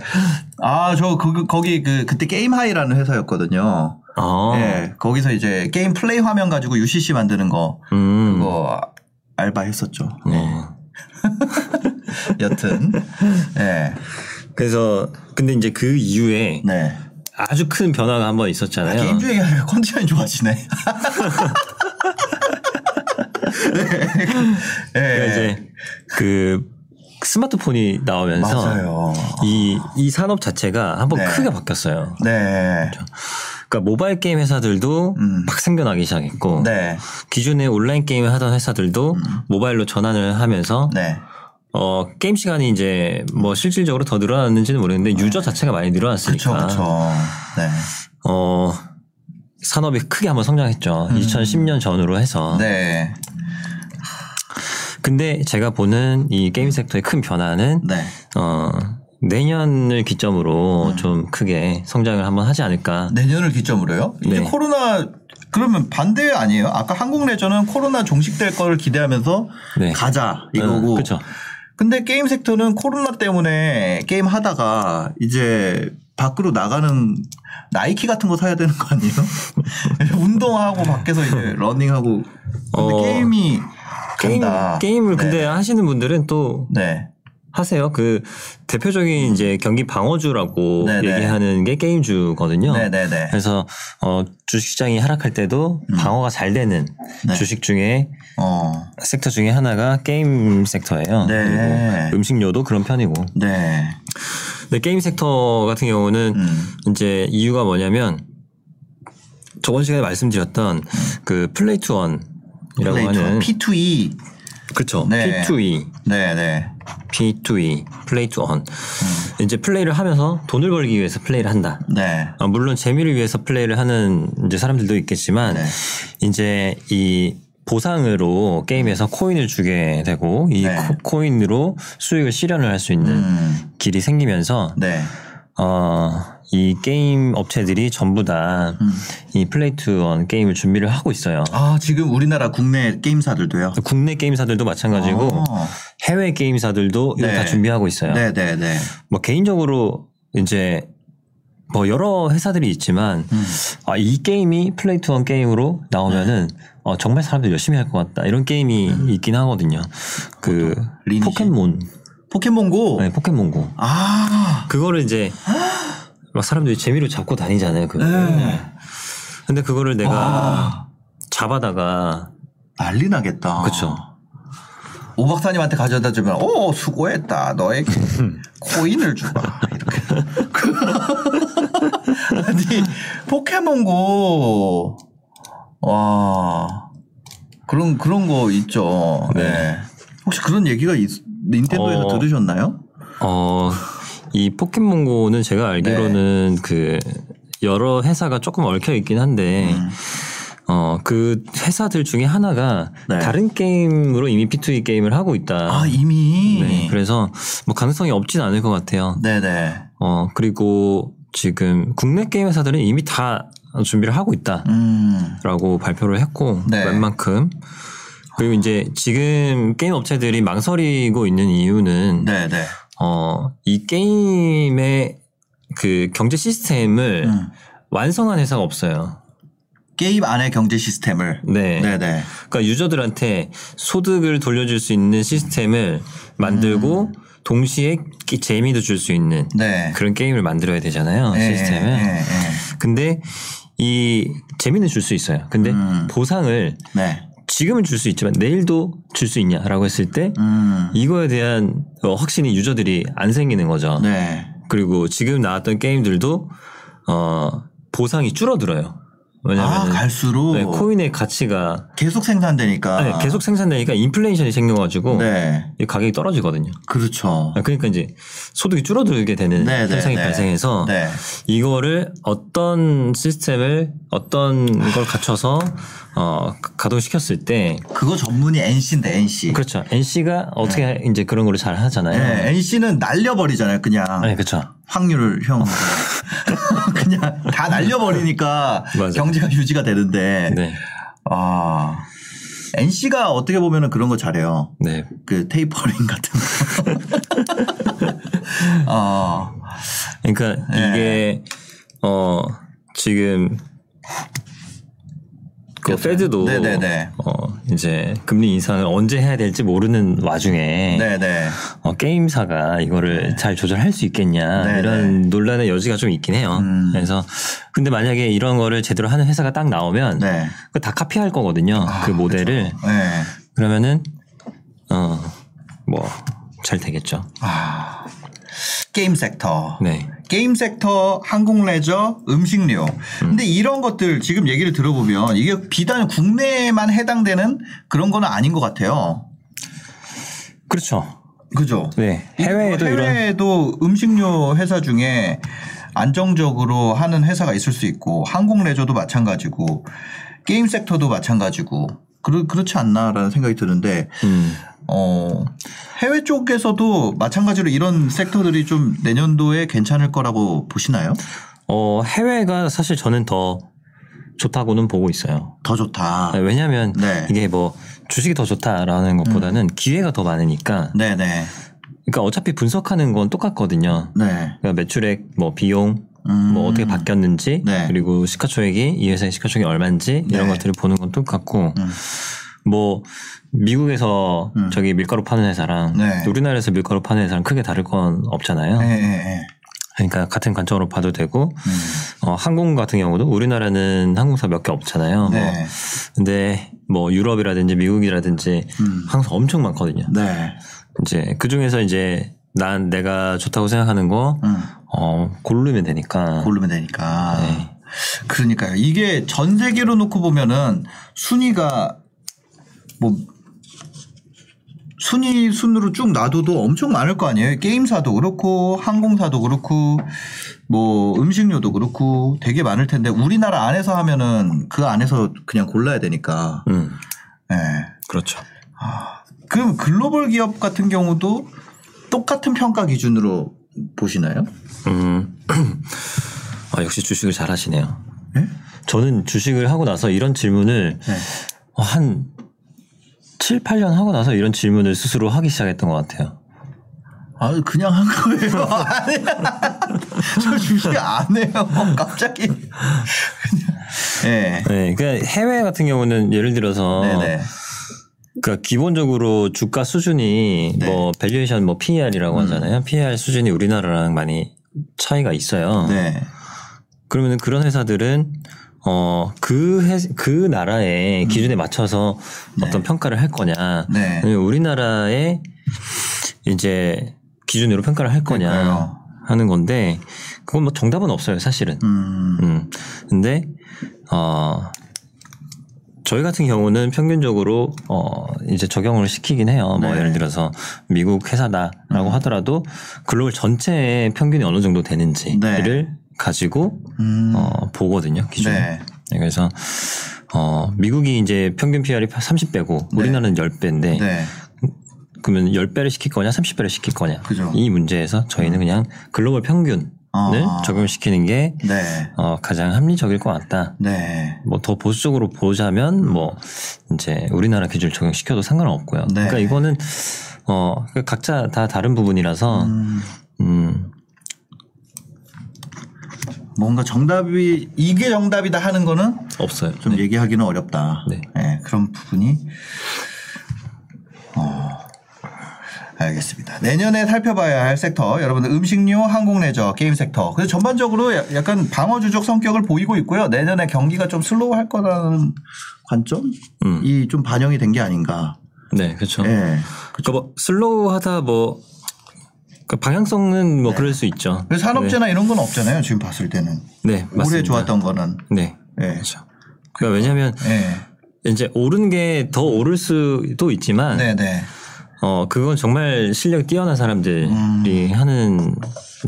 아, 저, 그, 거기, 그, 그때 게임 하이라는 회사였거든요. 아, 예, 거기서 이제 게임 플레이 화면 가지고 UCC 만드는 거, 음. 그거 알바했었죠. 네. 여튼, 예, 그래서 근데 이제 그 이후에 네. 아주 큰 변화가 한 번 있었잖아요. 게임 중에 컨디션이 좋아지네. 네. 그러니까 예, 이제 그 스마트폰이 나오면서 맞아요. 이, 이 산업 자체가 한번 네. 크게 바뀌었어요. 네. 그러니까 모바일 게임 회사들도 음. 막 생겨나기 시작했고 네. 기존에 온라인 게임을 하던 회사들도 모바일로 전환을 하면서 네. 어 게임 시간이 이제 뭐 실질적으로 더 늘어났는지는 모르겠는데 유저 자체가 많이 늘어났으니까 그쵸. 네. 어 산업이 크게 한번 성장했죠. 2010년 전후로 해서. 음. 네. 근데 제가 보는 이 게임 섹터의 큰 변화는 네. 어 내년을 기점으로 음. 좀 크게 성장을 한번 하지 않을까. 내년을 기점으로요? 이제 네. 코로나 그러면 반대 아니에요? 아까 한국 레저는 코로나 종식될 거를 기대하면서 네. 가자 이거고. 그렇죠. 근데 게임 섹터는 코로나 때문에 게임 하다가 이제 밖으로 나가는 나이키 같은 거 사야 되는 거 아니에요? 운동하고 밖에서 이제 러닝하고 근데 어, 게임이 게임 간다. 게임을 네. 근데 하시는 분들은 또 네. 하세요. 그 대표적인 이제 경기 방어주라고 네네. 얘기하는 게 게임주거든요. 네네네. 그래서 어 주식시장이 하락할 때도 방어가 잘 되는 음. 네. 주식 중에 어. 섹터 중에 하나가 게임 섹터예요. 네. 그리고 음식료도 그런 편이고. 네. 근데 게임 섹터 같은 경우는 음. 이제 이유가 뭐냐면 저번 시간에 말씀드렸던 그 play to earn이라고 play to, 하는 P2E. 그렇죠. 네. P2E, 네, 네. P2E, play to earn. 음. 이제 플레이를 하면서 돈을 벌기 위해서 플레이를 한다. 네. 어, 물론 재미를 위해서 플레이를 하는 이제 사람들도 있겠지만 네. 이제 이 보상으로 게임에서 코인을 주게 되고 이 네. 코, 인으로 수익을 실현을 할 수 있는 음. 길이 생기면서 네. 어, 이 게임 업체들이 전부 다이 음. play to earn 게임을 준비를 하고 있어요. 아, 지금 우리나라 국내 게임사들도요? 국내 게임사들도 마찬가지고 어. 해외 게임사들도 이거 네. 다 준비하고 있어요. 네, 네, 네. 뭐 개인적으로 이제 뭐 여러 회사들이 있지만 음. 아, 이 게임이 play to earn 게임으로 나오면은 네. 어, 정말 사람들 열심히 할 것 같다 이런 게임이 있긴 하거든요. 그? 포켓몬, 포켓몬고. 네, 포켓몬고 아. 그거를 이제 막 사람들이 재미로 잡고 다니잖아요. 그거. 네. 근데 그거를 내가 아. 잡아다가 난리 나겠다. 그쵸. 오 박사님한테 가져다 주면, 오, 수고했다. 너에게 코인을 주마. 이렇게. 아니, 포켓몬고. 와. 그런, 그런 거 있죠. 네. 네. 혹시 그런 얘기가 있, 닌텐도에서 어. 들으셨나요? 어, 이 포켓몬고는 제가 알기로는 네. 그 여러 회사가 조금 얽혀 있긴 한데 음. 어, 그 회사들 중에 하나가 네. 다른 게임으로 이미 P2E 게임을 하고 있다. 아, 이미. 네, 그래서 뭐 가능성이 없진 않을 것 같아요. 네네. 어, 그리고 지금 국내 게임 회사들은 이미 다 준비를 하고 있다 라고 음. 발표를 했고 네. 웬만큼 그리고 이제 지금 게임 업체들이 망설이고 있는 이유는 네네. 어, 이 게임의 그 경제 시스템을 음. 완성한 회사가 없어요. 게임 안의 경제 시스템을. 네. 네네. 그러니까 유저들한테 소득을 돌려줄 수 있는 시스템을 만들고 동시에 기- 재미도 줄 수 있는 음. 네. 그런 게임을 만들어야 되잖아요. 예, 시스템을. 예, 예. 근데 이 재미는 줄 수 있어요. 근데 음. 보상을 네. 지금은 줄 수 있지만 내일도 줄 수 있냐라고 했을 때 음. 이거에 대한 어, 확신이 유저들이 안 생기는 거죠. 네. 그리고 지금 나왔던 게임들도 어 보상이 줄어들어요. 아, 왜냐하면 갈수록 네, 코인의 가치가 계속 생산되니까. 아니, 계속 생산되니까 인플레이션이 생겨가지고 네. 이 가격이 떨어지거든요. 그렇죠. 아, 그러니까 이제 소득이 줄어들게 되는 네, 네, 현상이 네. 발생해서 네. 이거를 어떤 시스템을 어떤 걸 갖춰서 어, 가- 가동시켰을 때 그거 전문이 NC인데 NC. 그렇죠. NC가 어떻게 이제 그런 거를 잘 하잖아요. 네, NC는 날려버리잖아요. 그냥 네, 그렇죠. 확률을 형. 그냥 다 날려버리니까. 경제가 유지가 되는데 네. 아 NC가 어떻게 보면은 그런 거 잘해요. 네. 그 테이퍼링 같은 거. 아 그러니까 네. 이게 어 지금 그 페드도 네네네. 어 이제 금리 인상을 언제 해야 될지 모르는 와중에 네네. 어, 게임사가 이거를 잘 조절할 수 있겠냐 네네. 이런 논란의 여지가 좀 있긴 해요. 음. 그래서 근데 만약에 이런 거를 제대로 하는 회사가 딱 나오면 네. 그거 다 카피할 거거든요. 아, 그 모델을 네. 그러면은 어뭐 잘 되겠죠. 아 게임 섹터. 네. 게임 섹터, 항공 레저, 음식료. 근데 이런 것들 지금 얘기를 들어보면 이게 비단 국내에만 해당되는 그런 거는 아닌 것 같아요. 그렇죠. 그죠? 네. 해외에도 해외에도 음식료 회사 중에 안정적으로 하는 회사가 있을 수 있고 항공 레저도 마찬가지고 게임 섹터도 마찬가지고 그렇, 그렇지 않나라는 생각이 드는데 음. 어, 해외 쪽에서도 마찬가지로 이런 섹터들이 좀 내년도에 괜찮을 거라고 보시나요? 어, 해외가 사실 저는 더 좋다고는 보고 있어요. 더 좋다. 네, 왜냐하면 네. 이게 뭐 주식이 더 좋다라는 것보다는 기회가 더 많으니까. 네네. 그러니까 어차피 분석하는 건 똑같거든요. 네. 그러니까 매출액, 뭐 비용, 음. 뭐 어떻게 바뀌었는지, 네. 그리고 시가총액이 이 회사의 시가총액이 얼마인지 이런 네. 것들을 보는 건 똑같고, 음. 뭐 미국에서 음. 저기 밀가루 파는 회사랑 네. 우리나라에서 밀가루 파는 회사랑 크게 다를 건 없잖아요. 예, 예, 예. 그러니까 같은 관점으로 봐도 되고, 음. 어, 항공 같은 경우도 우리나라는 항공사 몇 개 없잖아요. 뭐. 네. 근데 뭐 유럽이라든지 미국이라든지 음. 항공사 엄청 많거든요. 네. 이제 그 중에서 이제 난 내가 좋다고 생각하는 거 음. 어, 고르면 되니까. 고르면 되니까. 네. 그러니까요. 이게 전 세계로 놓고 보면은 순위가 뭐 순위 순으로 쭉 놔둬도 엄청 많을 거 아니에요. 게임사도 그렇고 항공사도 그렇고 뭐 음식료도 그렇고 되게 많을 텐데 우리나라 안에서 하면은 그 안에서 그냥 골라야 되니까. 음, 예. 그렇죠. 그럼 글로벌 기업 같은 경우도 똑같은 평가 기준으로 보시나요? 음. 아, 역시 주식을 잘 하시네요. 예? 저는 주식을 하고 나서 이런 질문을 네. 어, 한 7, 8년 하고 나서 이런 질문을 스스로 하기 시작했던 것 같아요. 아 그냥 한 거예요. 아니, 저 주식 안 해요. 갑자기. 예. 네, 그러니까 해외 같은 경우는 예를 들어서 네네. 그러니까 기본적으로 주가 수준이 네. 뭐 valuation 뭐 PER이라고 하잖아요. PER 수준이 우리나라랑 많이 차이가 있어요. 네. 그러면 그런 회사들은 어그 그 나라의 기준에 맞춰서 어떤 평가를 할 거냐, 음. 네. 우리나라의 이제 기준으로 평가를 할 거냐 그러니까요. 하는 건데 그건 뭐 정답은 없어요, 사실은. 음. 음. 근데 어 저희 같은 경우는 평균적으로 어 이제 적용을 시키긴 해요. 뭐 네. 예를 들어서 미국 회사다라고 하더라도 글로벌 전체의 평균이 어느 정도 되는지를 가지고 음. 어 보거든요. 기준. 네. 그래서 어 미국이 이제 평균 PR이 30배고 우리나라는 10배인데 네. 그러면 10배를 시킬 거냐 30배를 시킬 거냐 그죠. 이 문제에서 저희는 그냥 글로벌 평균 을 아. 적용시키는 게 네. 어, 가장 합리적일 것 같다. 네. 뭐더 보수적으로 보자면 뭐 이제 우리나라 기준을 적용시켜도 상관은 없고요. 네. 그러니까 이거는 어그 각자 다 다른 부분이라서 음. 음 뭔가 정답이 이게 정답이다 하는 거는 없어요. 좀 네. 얘기하기는 어렵다. 네. 예, 그런 부분이 어, 알겠습니다. 내년에 살펴봐야 할 섹터 여러분들 음식료, 항공레저, 게임 섹터. 그래서 전반적으로 야- 약간 방어주적 성격을 보이고 있고요. 내년에 경기가 좀 슬로우할 거라는 관점이 음. 좀 반영이 된 게 아닌가. 네, 그렇죠. 예. 그뭐 슬로우하다 뭐. 그 방향성은 뭐 네. 그럴 수 있죠. 그래서 산업재나 이런 건 없잖아요. 지금 봤을 때는 네, 맞습니다. 올해 좋았던 거는. 네, 예. 그렇죠. 그러니까 왜냐하면 예. 이제 오른 게 더 오를 수도 있지만 네 네. 어 그건 정말 실력 뛰어난 사람들이 하는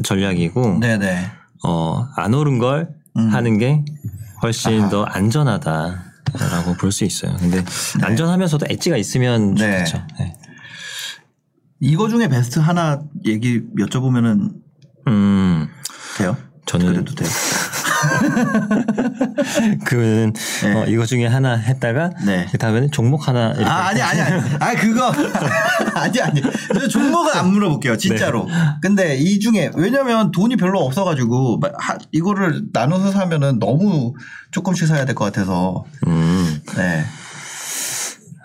전략이고 음. 네네. 어안 오른 걸 음. 하는 게 훨씬 더 안전하다라고 볼 수 있어요. 근데 안전하면서도 엣지가 있으면 네. 좋겠죠. 네. 이거 중에 베스트 하나 얘기 여쭤보면은 음 돼요? 저는 그래도 돼요. 그는 네. 어, 이거 중에 하나 했다가 네. 그 다음에는 종목 하나 이렇게 아, 아니, 아니, 아니. 아, 그거. 아니, 아니. 저 종목은 안 물어볼게요. 진짜로. 네. 근데 이 중에, 왜냐면 돈이 별로 없어가지고, 마- 하- 이거를 나눠서 사면은 너무 조금씩 사야 될 것 같아서. 음, 네.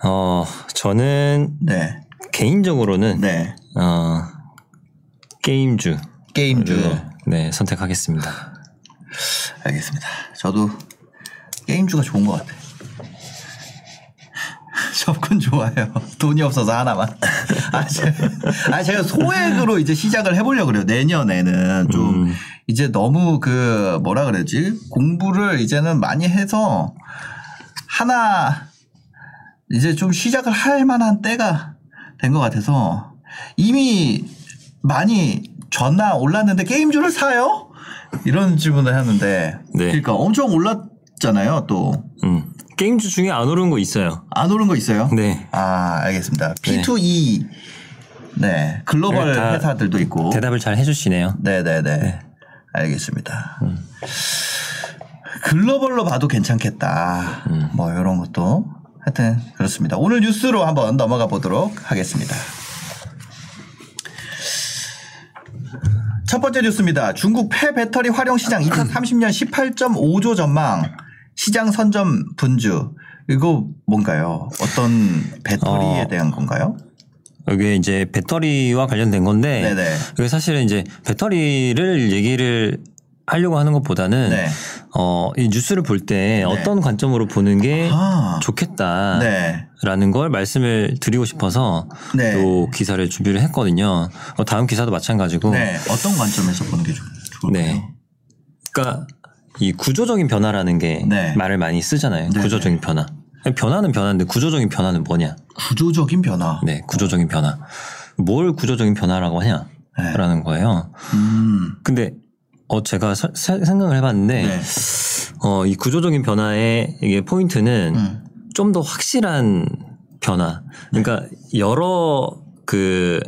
어 저는 네. 개인적으로는 네. 어 게임주 게임주. 네 선택하겠습니다. 알겠습니다. 저도 게임주가 좋은 것 같아요. 접근 좋아요. 돈이 없어서 하나만. 아, 제가, 아, 제가 소액으로 이제 시작을 해보려고 그래요. 내년에는 좀 이제 너무 그 뭐라 그러지? 공부를 이제는 많이 해서 하나 이제 좀 시작을 할 만한 때가 된 것 같아서 이미 많이 졌나 올랐는데 게임주를 사요? 이런 질문을 하는데 네. 그러니까 엄청 올랐잖아요. 또안음 게임주 중에 안 오른 거 있어요. 오른 거 있어요? 네 아 알겠습니다. P2E 네 글로벌 네, 다 회사들도 있고 대답을 잘 해주시네요. 네네네 알겠습니다. 글로벌로 봐도 괜찮겠다. 뭐 이런 것도 하여튼 그렇습니다. 오늘 뉴스로 한번 넘어가 보도록 하겠습니다. 첫 번째 뉴스입니다. 중국 폐배터리 활용 시장 2030년 18.5조 전망 시장 선점 분주 이거 뭔가요? 어떤 배터리에 어. 대한 건가요? 이게 이제 배터리와 관련된 건데 네네. 이게 사실은 이제 배터리를 얘기를 하려고 하는 것보다는 네. 어, 이 뉴스를 볼때 어떤 관점으로 보는 게 아. 좋겠다라는 네. 걸 말씀을 드리고 싶어서 네. 또 기사를 준비를 했거든요. 어, 다음 기사도 마찬가지고. 네. 어떤 관점에서 보는 게 좋, 좋을까요? 네. 그러니까 이 구조적인 변화라는 게 네. 말을 많이 쓰잖아요. 구조적인 변화. 변화는 변화인데 구조적인 변화는 뭐냐? 구조적인 변화. 네, 구조적인 변화. 뭘 구조적인 변화라고 네. 하냐라는 거예요. 음. 근데 어 제가 사- 사- 생각을 해봤는데 네. 어 이 구조적인 변화의 이게 포인트는 음. 좀더 확실한 변화. 그러니까 여러 그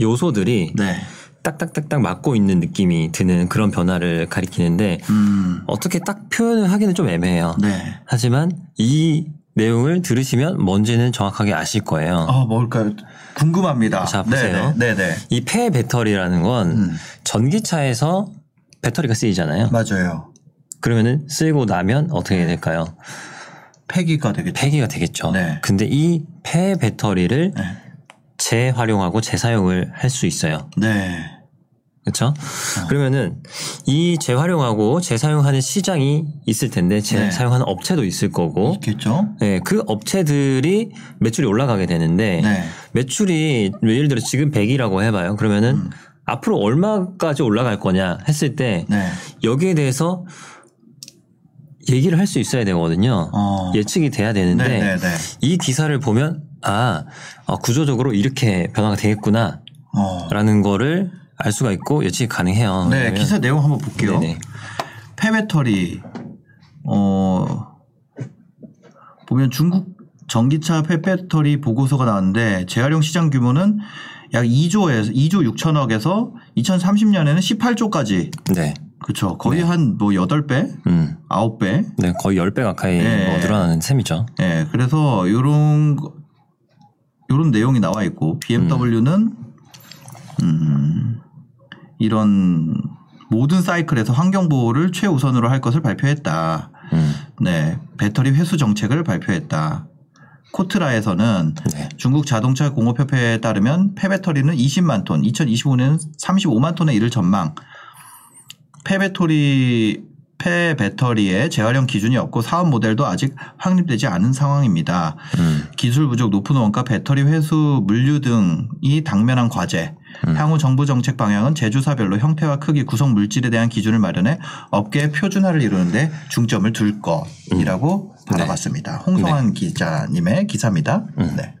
요소들이 네. 딱딱딱딱 맞고 있는 느낌이 드는 그런 변화를 가리키는데 음. 어떻게 딱 표현을 하기는 좀 애매해요. 네. 하지만 이 내용을 들으시면 뭔지는 정확하게 아실 거예요. 아, 뭘까요? 궁금합니다. 자, 보세요. 네네. 네네. 이 폐 배터리라는 건 음. 전기차에서 배터리가 쓰이잖아요. 맞아요. 그러면은 쓰이고 나면 어떻게 될까요? 폐기가 되겠죠. 폐기가 되겠죠. 네. 근데 이 폐 배터리를 네. 재활용하고 재사용을 할 수 있어요. 네. 그렇죠? 어. 그러면은 이 재활용하고 재사용하는 시장이 있을 텐데 네. 재사용하는 업체도 있을 거고 있겠죠? 네, 그 업체들이 매출이 올라가게 되는데 네. 매출이 예를 들어 지금 100이라고 해봐요. 그러면은 음. 앞으로 얼마까지 올라갈 거냐 했을 때 네. 여기에 대해서 얘기를 할 수 있어야 되거든요. 어. 예측이 돼야 되는데 네네네. 이 기사를 보면 아 어, 구조적으로 이렇게 변화가 되겠구나라는 어. 거를 알 수가 있고 예측이 가능해요. 네. 기사 내용 한번 볼게요. 네네. 폐배터리 어 보면 중국 전기차 폐배터리 보고서가 나왔는데 재활용 시장 규모는 약 2조에서 2조 6천억에서 2030년에는 18조까지 네. 그렇죠. 거의 한뭐 8배, 음. 9배. 네, 거의 10배 가까이 네. 뭐 늘어나는 셈이죠. 예. 그래서 요런 거- 요런 내용이 나와 있고 BMW는 음 이런 모든 사이클에서 환경 보호를 최우선으로 할 것을 발표했다. 음. 네, 배터리 회수 정책을 발표했다. 코트라에서는 네. 중국 자동차 공업협회에 따르면 폐배터리는 20만 톤, 2025년은 35만 톤에 이를 전망. 폐배터리 폐 배터리의 재활용 기준이 없고 사업 모델도 아직 확립되지 않은 상황입니다. 음. 기술 부족, 높은 원가, 배터리 회수, 물류 등이 당면한 과제. 음. 향후 정부 정책 방향은 제조사별로 형태와 크기, 구성 물질에 대한 기준을 마련해 업계 표준화를 이루는데 중점을 둘 것이라고 음. 받아봤습니다. 홍성환 기자님의 기사입니다. 음. 네.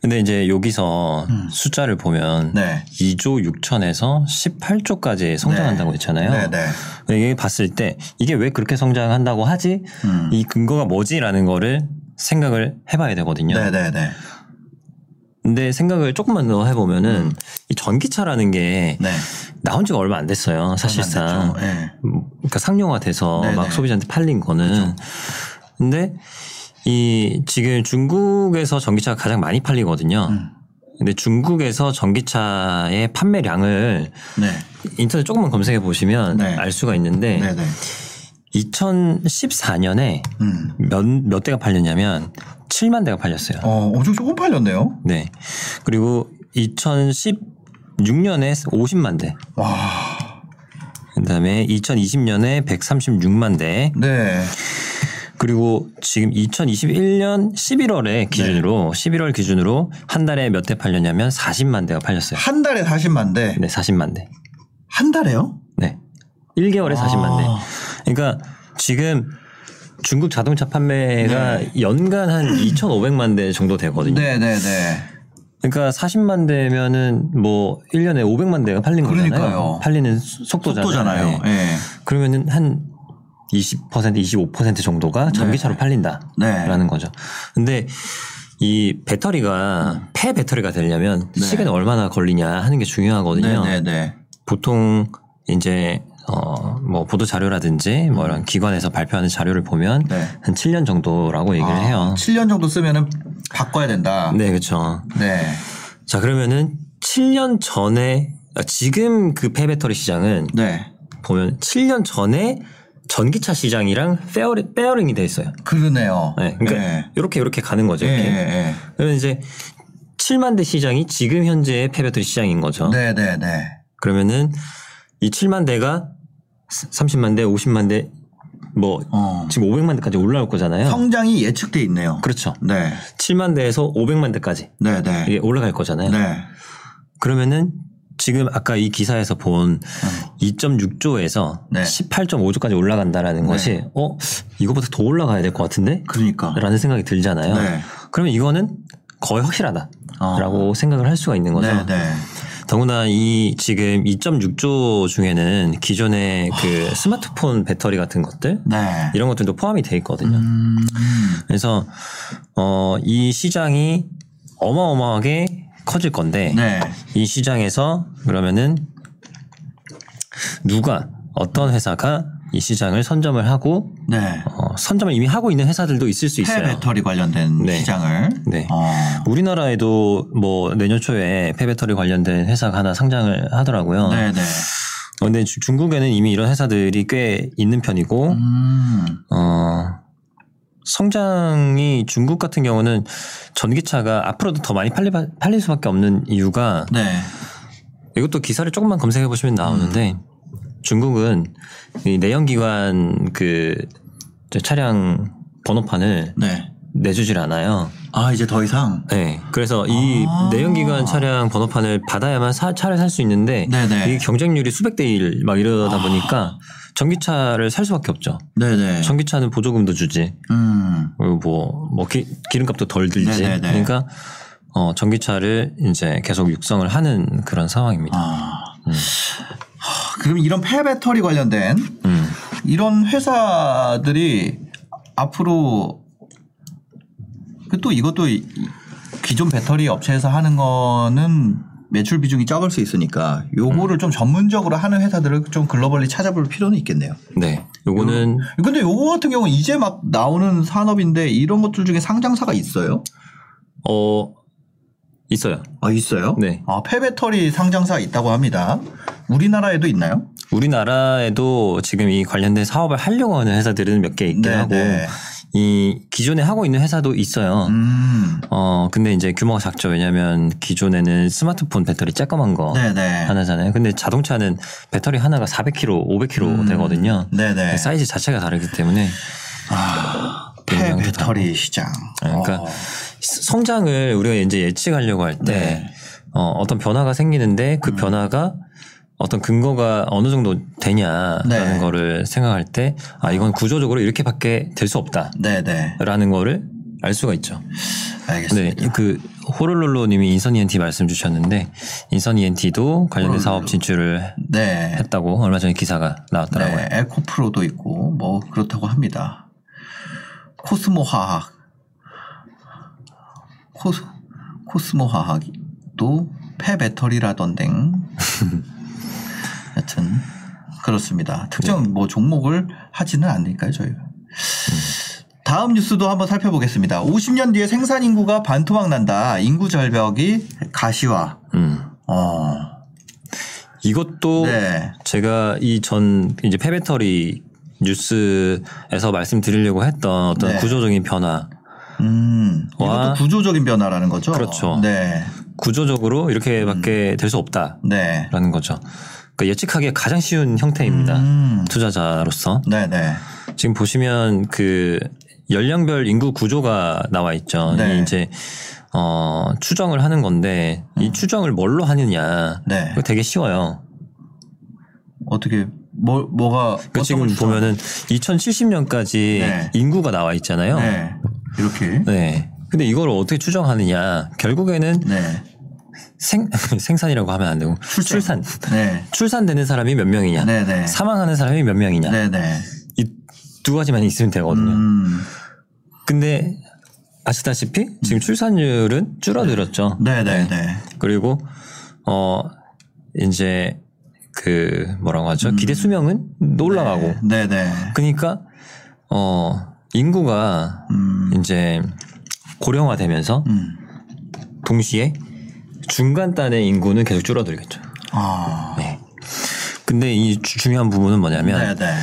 근데 이제 여기서 숫자를 보면 음. 네. 2조 6천에서 18조까지 성장한다고 네. 했잖아요. 네, 네. 이게 봤을 때 이게 왜 그렇게 성장한다고 하지? 음. 이 근거가 뭐지라는 거를 생각을 해봐야 되거든요. 네, 네, 네. 근데 생각을 조금만 더 해보면은 이 전기차라는 게 네. 나온 지가 얼마 안 됐어요. 사실상. 안. 예. 음, 그러니까 상용화돼서 네네. 막 소비자한테 팔린 거는. 근데 이 지금 중국에서 전기차가 가장 많이 팔리거든요. 음. 근데 중국에서 전기차의 판매량을 네. 인터넷 조금만 검색해 보시면 네. 알 수가 있는데 네, 네. 2014년에 음. 몇, 몇 대가 팔렸냐면 7만 대가 팔렸어요. 어, 엄청 조금 팔렸네요. 네. 그리고 2016년에 50만 대. 와. 그다음에 2020년에 136만 대. 네. 그리고 지금 2021년 11월에 기준으로 네. 11월 기준으로 한 달에 몇 대 팔렸냐면 40만 대가 팔렸어요. 한 달에 40만 대. 네, 40만 대. 한 달에요? 네. 1개월에 40만 대. 아. 그러니까 지금 중국 자동차 판매가 연간 한 2,500만 대 정도 되거든요. 네, 네, 네. 그러니까 40만 대면은 뭐 1년에 500만 대가 팔린 거잖아요. 그러니까요. 팔리는 수- 속도잖아요. 속도잖아요. 네. 예. 그러면은 한 20%, 25% 정도가 전기차로 팔린다라는 네. 거죠. 근데 이 배터리가 폐 배터리가 되려면 시간이 얼마나 걸리냐 하는 게 중요하거든요. 네, 네, 네. 보통 이제 어뭐 보도 자료라든지 뭐 이런 기관에서 발표하는 자료를 보면 네. 한 7년 정도라고 얘기를 해요. 7년 정도 쓰면은 바꿔야 된다. 네, 그렇죠. 네. 자 그러면은 7년 전에 아, 지금 그 폐배터리 시장은 네. 보면 7년 전에 전기차 시장이랑 pairing, pairing이 돼 있어요. 그러네요. 네, 그러니까 네. 이렇게 이렇게 가는 거죠. 예, 이렇게. 예, 예. 그러면 이제 7만 대 시장이 지금 현재의 폐배터리 시장인 거죠. 네, 네, 네. 그러면은 이 7만 대가 30만 대, 50만 대, 뭐 어. 지금 500만 대까지 올라올 거잖아요. 성장이 예측돼 있네요. 그렇죠. 네. 7만 대에서 500만 대까지 네, 네. 이게 올라갈 거잖아요. 네. 그러면은 지금 아까 이 기사에서 본 2.6조에서 네. 18.5조까지 올라간다라는 것이 어 이거보다 더 올라가야 될 것 같은데? 그러니까. 라는 생각이 들잖아요. 네. 그러면 이거는 거의 확실하다라고 생각을 할 수가 있는 거죠. 네, 네. 더구나 이 지금 2.6조 중에는 기존의 그 스마트폰 배터리 같은 것들 네. 이런 것들도 포함이 돼 있거든요. 음. 그래서 어 이 시장이 어마어마하게 커질 건데 네. 이 시장에서 그러면은 누가 어떤 회사가 이 시장을 선점을 하고 네. 어, 선점을 이미 하고 있는 회사들도 있을 수폐 있어요. 배터리 관련된 네. 시장을. 네. 어. 우리나라에도 뭐 내년 초에 폐배터리 관련된 회사가 하나 상장을 하더라고요. 네, 네. 어, 근데 주- 중국에는 이미 이런 회사들이 꽤 있는 편이고 음. 어, 성장이 중국 같은 경우는 전기차가 앞으로도 더 많이 팔리, 팔릴 수밖에 없는 이유가 네. 이것도 기사를 조금만 검색해 보시면 나오는데 중국은 이 내연기관 그 차량 번호판을 네. 내주질 않아요. 아, 이제 더 이상. 네. 그래서 이 아. 내연기관 차량 번호판을 받아야만 사- 차를 살 수 있는데 네네. 이게 경쟁률이 수백 대 일 막 이러다 보니까 전기차를 살 수밖에 없죠. 네, 네. 전기차는 보조금도 주지. 음. 그리고 뭐, 뭐 기, 기름값도 덜 들지. 네네네. 그러니까 어, 전기차를 이제 계속 육성을 하는 그런 상황입니다. 아. 하, 그럼 이런 폐 배터리 관련된 음. 이런 회사들이 앞으로 그또 이것도 이- 기존 배터리 업체에서 하는 거는 매출 비중이 적을 수 있으니까 요거를 좀 전문적으로 하는 회사들을 좀 글로벌리 찾아볼 필요는 있겠네요. 네. 요거는 근데 요거 같은 경우는 이제 막 나오는 산업인데 이런 것들 중에 상장사가 있어요? 어 있어요. 아 있어요? 네. 아 폐배터리 상장사 있다고 합니다. 우리나라에도 있나요? 우리나라에도 지금 이 관련된 사업을 하려고 하는 회사들은 몇 개 있긴 네, 하고 네. 이 기존에 하고 있는 회사도 있어요. 음. 어 근데 이제 규모가 작죠. 왜냐하면 기존에는 스마트폰 배터리 쬐까만 거 네네. 하나잖아요. 근데 자동차는 배터리 하나가 400kg, 500kg 음. 되거든요. 네네. 사이즈 자체가 다르기 때문에 아, 용량도 폐배터리 시장. 네, 그러니까 어. 성장을 우리가 이제 예측하려고 할때 네. 어, 어떤 변화가 생기는데 그 변화가 어떤 근거가 어느 정도 되냐라는 네. 거를 생각할 때 아 이건 구조적으로 이렇게밖에 될 수 없다 라는 네네. 거를 알 수가 있죠. 네, 알겠습니다. 그 호롤롤로님이 인선 ENT 말씀 주셨는데 인선 ENT도 관련된 사업 진출을 네. 했다고 얼마 전에 기사가 나왔더라고요. 네. 에코프로도 있고 뭐 그렇다고 합니다. 코스모 화학. 코스 코스모 화학도 폐 배터리라던 데. 여튼 그렇습니다. 특정 뭐 종목을 하지는 않으니까요 저희가. 다음 뉴스도 한번 살펴보겠습니다. 50년 뒤에 생산 인구가 반토막 난다. 인구 절벽이 가시화. 음. 어. 이것도 네. 제가 이 전 이제 폐배터리 뉴스에서 말씀드리려고 했던 어떤 네. 구조적인 변화. 음. 이것도 와. 구조적인 변화라는 거죠. 그렇죠. 네. 구조적으로 이렇게밖에 될수 네. 없다라는 거죠. 그러니까 예측하기 가장 쉬운 형태입니다. 음. 투자자로서 네, 네. 지금 보시면 그 연령별 인구 구조가 나와 있죠. 네. 이 이제 어 추정을 하는 건데 이 추정을 뭘로 하느냐? 음. 네. 되게 쉬워요. 어떻게 뭐 뭐가 그 지금 걸 보면은 2070년까지 네. 인구가 나와 있잖아요. 네. 이렇게. 네. 근데 이걸 어떻게 추정하느냐? 결국에는 네. 생 생산이라고 하면 안 되고 출산. 출산. 네. 출산되는 사람이 몇 명이냐? 네, 네. 사망하는 사람이 몇 명이냐? 네, 네. 이두 가지만 있으면 되거든요. 음. 근데 아시다시피 지금 출산율은 줄어들었죠. 네, 네, 네. 그리고 어 이제 그 뭐라고 하죠? 기대 수명은 올라가고. 네, 네. 그러니까 어 인구가 음. 이제 고령화되면서 음. 동시에 중간 단의 인구는 계속 줄어들겠죠. 아. 네. 근데 이 주- 중요한 부분은 뭐냐면 네, 네.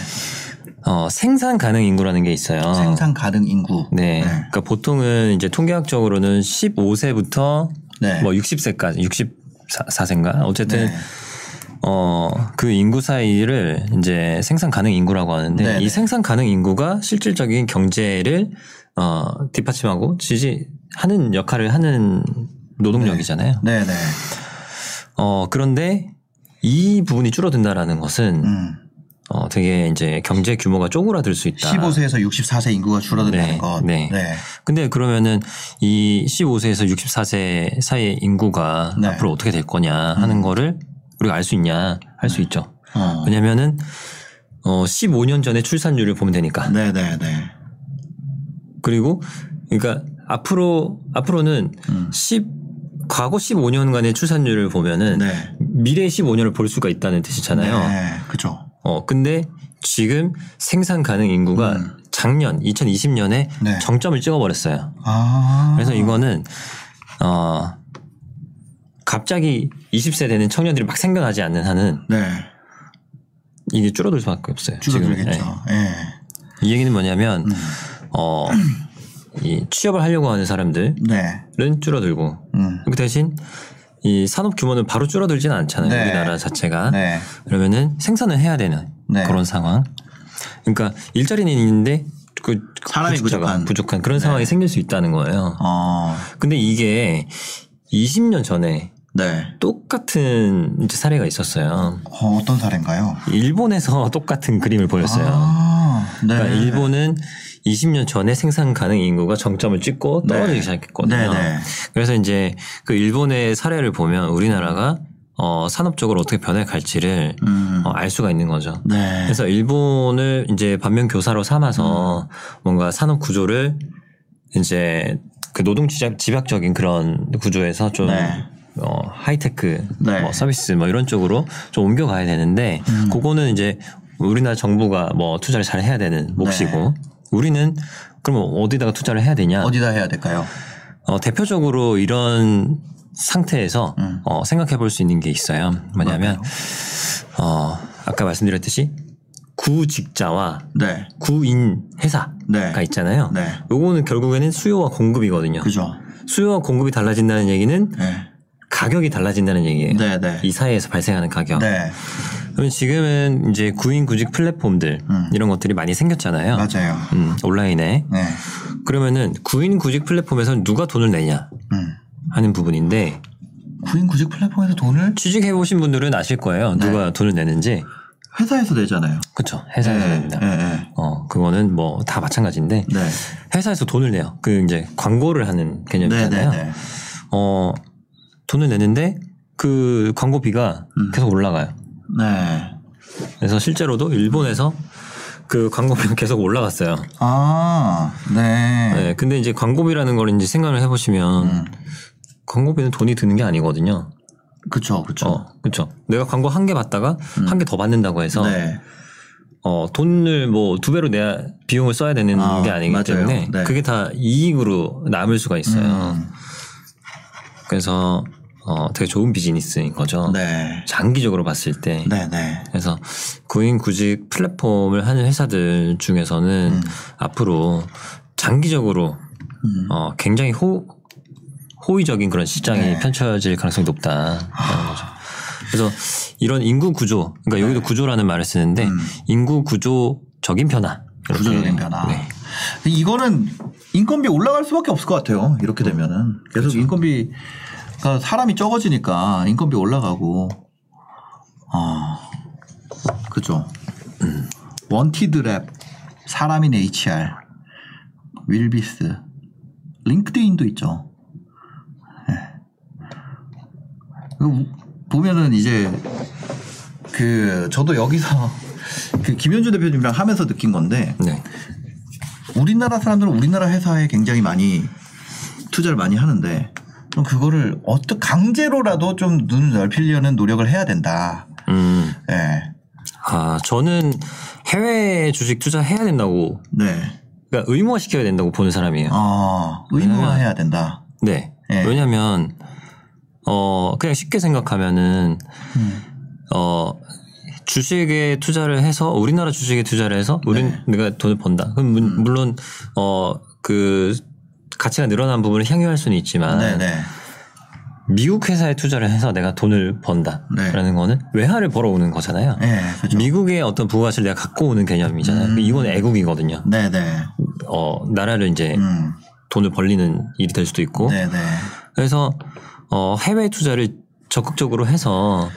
어, 생산 가능 인구라는 게 있어요. 생산 가능 인구. 네. 그러니까 보통은 이제 통계학적으로는 15세부터 네. 뭐 60세까지 64세인가 어쨌든 네. 어그 인구 사이를 이제 생산 가능 인구라고 하는데 네네. 이 생산 가능 인구가 실질적인 경제를 어 뒷받침하고 지지하는 역할을 하는 노동력이잖아요. 네, 네. 어 그런데 이 부분이 줄어든다라는 것은 음. 어 되게 이제 경제 규모가 쪼그라들 수 있다. 15세에서 64세 인구가 줄어든다는 네, 것. 네. 근데 그러면은 이 15세에서 64세 사이의 인구가 네. 앞으로 어떻게 될 거냐 하는 거를 우리가 알 수 있냐 할수 있죠. 어. 왜냐면은 어 15년 전에 출산율을 보면 되니까. 네, 네, 네. 그리고 그러니까 앞으로 앞으로는 음. 10 과거 15년간의 출산율을 보면은 네. 미래 15년을 볼 수가 있다는 뜻이잖아요. 네. 그죠. 어 근데 지금 생산 가능 인구가 음. 작년 2020년에 네. 정점을 찍어버렸어요. 아. 그래서 이거는 어 갑자기 20세 되는 청년들이 막 생겨나지 않는 한은 네. 이게 줄어들 수밖에 없어요. 지금. 줄어들겠죠. 예. 네. 이 얘기는 뭐냐면 음. 어, 이 취업을 하려고 하는 사람들은 네. 줄어들고 음. 그 대신 이 산업 규모는 바로 줄어들지는 않잖아요. 네. 우리나라 자체가 네. 그러면은 생산을 해야 되는 네. 그런 상황. 그러니까 일자리는 있는데 그 사람이 부족한. 네. 부족한 그런 상황이 생길 수 있다는 거예요. 어. 근데 이게 20년 전에 네. 똑같은 이제 사례가 있었어요. 어, 어떤 사례인가요? 일본에서 똑같은 그림을 보였어요. 아. 네. 그러니까 일본은 20년 전에 생산 가능 인구가 정점을 찍고 떨어지기 네. 시작했거든요. 네, 네. 그래서 이제 그 일본의 사례를 보면 우리나라가 어, 산업적으로 어떻게 변해갈지를 음. 어, 알 수가 있는 거죠. 네. 그래서 일본을 이제 반면 교사로 삼아서 음. 뭔가 산업 구조를 이제 그 노동 집약, 집약적인 그런 구조에서 좀 네. 어, 하이테크 네. 뭐 서비스 뭐 이런 쪽으로 좀 옮겨가야 되는데 음. 그거는 이제 우리나라 정부가 뭐 투자를 잘 해야 되는 몫이고 우리는 그러면 어디다가 투자를 해야 되냐? 네. 어디다 해야 될까요? 어, 대표적으로 이런 상태에서 음. 어, 생각해 볼 수 있는 게 있어요. 뭐냐면 어, 아까 말씀드렸듯이 구직자와 네. 구인 회사가 네. 있잖아요. 네. 요거는 결국에는 수요와 공급이거든요. 그죠. 수요와 공급이 달라진다는 얘기는 네. 가격이 달라진다는 얘기예요. 네, 네. 이 사이에서 발생하는 가격. 네. 그럼 지금은 이제 구인 구직 플랫폼들 음. 이런 것들이 많이 생겼잖아요. 맞아요. 음, 온라인에. 네. 그러면은 구인 구직 플랫폼에서 누가 돈을 내냐 음. 하는 부분인데 구인 구직 플랫폼에서 돈을 취직해 보신 분들은 아실 거예요. 네. 누가 돈을 내는지. 회사에서 내잖아요. 그렇죠. 회사에서 네. 냅니다. 네. 네. 어, 그거는 뭐 다 마찬가지인데 네. 회사에서 돈을 내요. 그 이제 광고를 하는 네. 네. 개념이잖아요. 네. 어, 돈을 내는데 그 광고비가 음. 계속 올라가요. 네. 그래서 실제로도 일본에서 그 광고비가 계속 올라갔어요. 아, 네. 네. 근데 이제 광고비라는 걸 이제 생각을 해보시면 음. 광고비는 돈이 드는 게 아니거든요. 그쵸, 그쵸. 어, 그렇죠. 내가 광고 한 개 받다가 한개 더 받는다고 해서 음. 네. 어, 돈을 뭐 두 배로 내야 비용을 써야 되는 아, 게 아니기 맞아요. 때문에 네. 그게 다 이익으로 남을 수가 있어요. 음. 그래서 어, 되게 좋은 비즈니스인 거죠. 네. 장기적으로 봤을 때. 네, 네. 그래서 구인 구직 플랫폼을 하는 회사들 중에서는 음. 앞으로 장기적으로 어, 굉장히 호, 호의적인 그런 시장이 네. 펼쳐질 가능성이 높다라는 거죠. 그래서 이런 인구 구조, 그러니까 여기도 구조라는 말을 쓰는데 네. 음. 인구 구조적인 변화. 구조적인 변화. 네. 이거는 인건비 올라갈 수밖에 없을 것 같아요. 이렇게 되면은 계속 그렇죠. 인건비 가 사람이 적어지니까 인건비 올라가고 아 그죠. 원티드 랩 사람인 HR 윌비스 링크드인도 있죠. 예. 이거 보면은 이제 그 저도 여기서 그 김현주 대표님이랑 하면서 느낀 건데 네. 우리나라 사람들은 우리나라 회사에 굉장히 많이 투자를 많이 하는데 그럼 그거를 어떻게 강제로라도 좀 눈을 넓히려는 노력을 해야 된다. 음. 예. 아, 저는 해외 주식 투자해야 된다고, 네. 그러니까 의무화 시켜야 된다고 보는 사람이에요. 아, 의무화 해야 된다. 네. 예. 왜냐면, 어, 그냥 쉽게 생각하면은, 음. 어, 주식에 투자를 해서, 우리나라 주식에 투자를 해서, 우린 네. 내가 돈을 번다. 그럼 문- 음. 물론, 어, 그, 가치가 늘어난 부분을 향유할 수는 있지만, 네네. 미국 회사에 투자를 해서 내가 돈을 번다. 네. 라는 거는 외화를 벌어오는 거잖아요. 예, 그죠. 미국의 어떤 부가가치를 내가 갖고 오는 개념이잖아요. 음. 이건 애국이거든요. 네네. 어, 나라를 이제 음. 돈을 벌리는 일이 될 수도 있고. 네네. 그래서 어, 해외 투자를 적극적으로 해서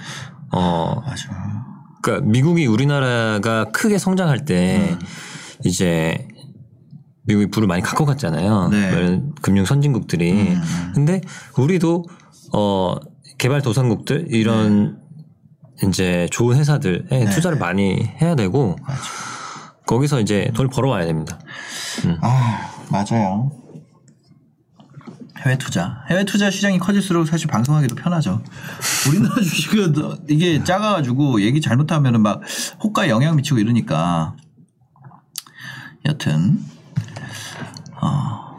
어, 맞아. 그러니까 미국이 우리나라가 크게 성장할 때 음. 이제 미국이 불을 많이 갖고 갔잖아요. 네. 금융 선진국들이. 음. 근데 우리도 어, 개발 도상국들 이런 이제 좋은 회사들에 네. 투자를 많이 해야 되고 맞아. 거기서 이제 돈을 벌어와야 됩니다. 아, 맞아요. 해외 투자. 해외 투자 시장이 커질수록 사실 방송하기도 편하죠. 우리나라 주식은 이게 작아가지고 얘기 잘못하면은 막 호가에 영향 미치고 이러니까. 여튼, 어.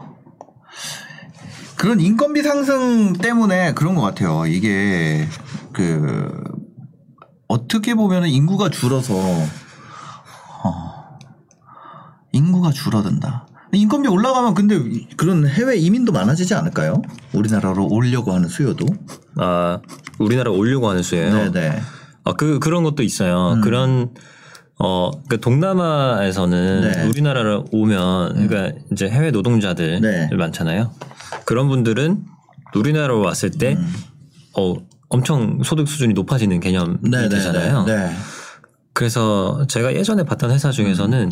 그런 인건비 상승 때문에 그런 것 같아요. 이게 그 어떻게 보면은 인구가 줄어서 인구가 줄어든다. 인건비 올라가면 근데 그런 해외 이민도 많아지지 않을까요? 우리나라로 오려고 하는 수요도. 아 우리나라 오려고 하는 수예요. 네네. 아, 그, 그런 것도 있어요. 음. 그런, 어, 그 동남아에서는 네. 우리나라로 오면, 그러니까 이제 해외 노동자들 네. 많잖아요. 그런 분들은 우리나라로 왔을 때, 음. 어, 엄청 소득 수준이 높아지는 개념이 네네. 되잖아요. 네. 그래서 제가 예전에 봤던 회사 중에서는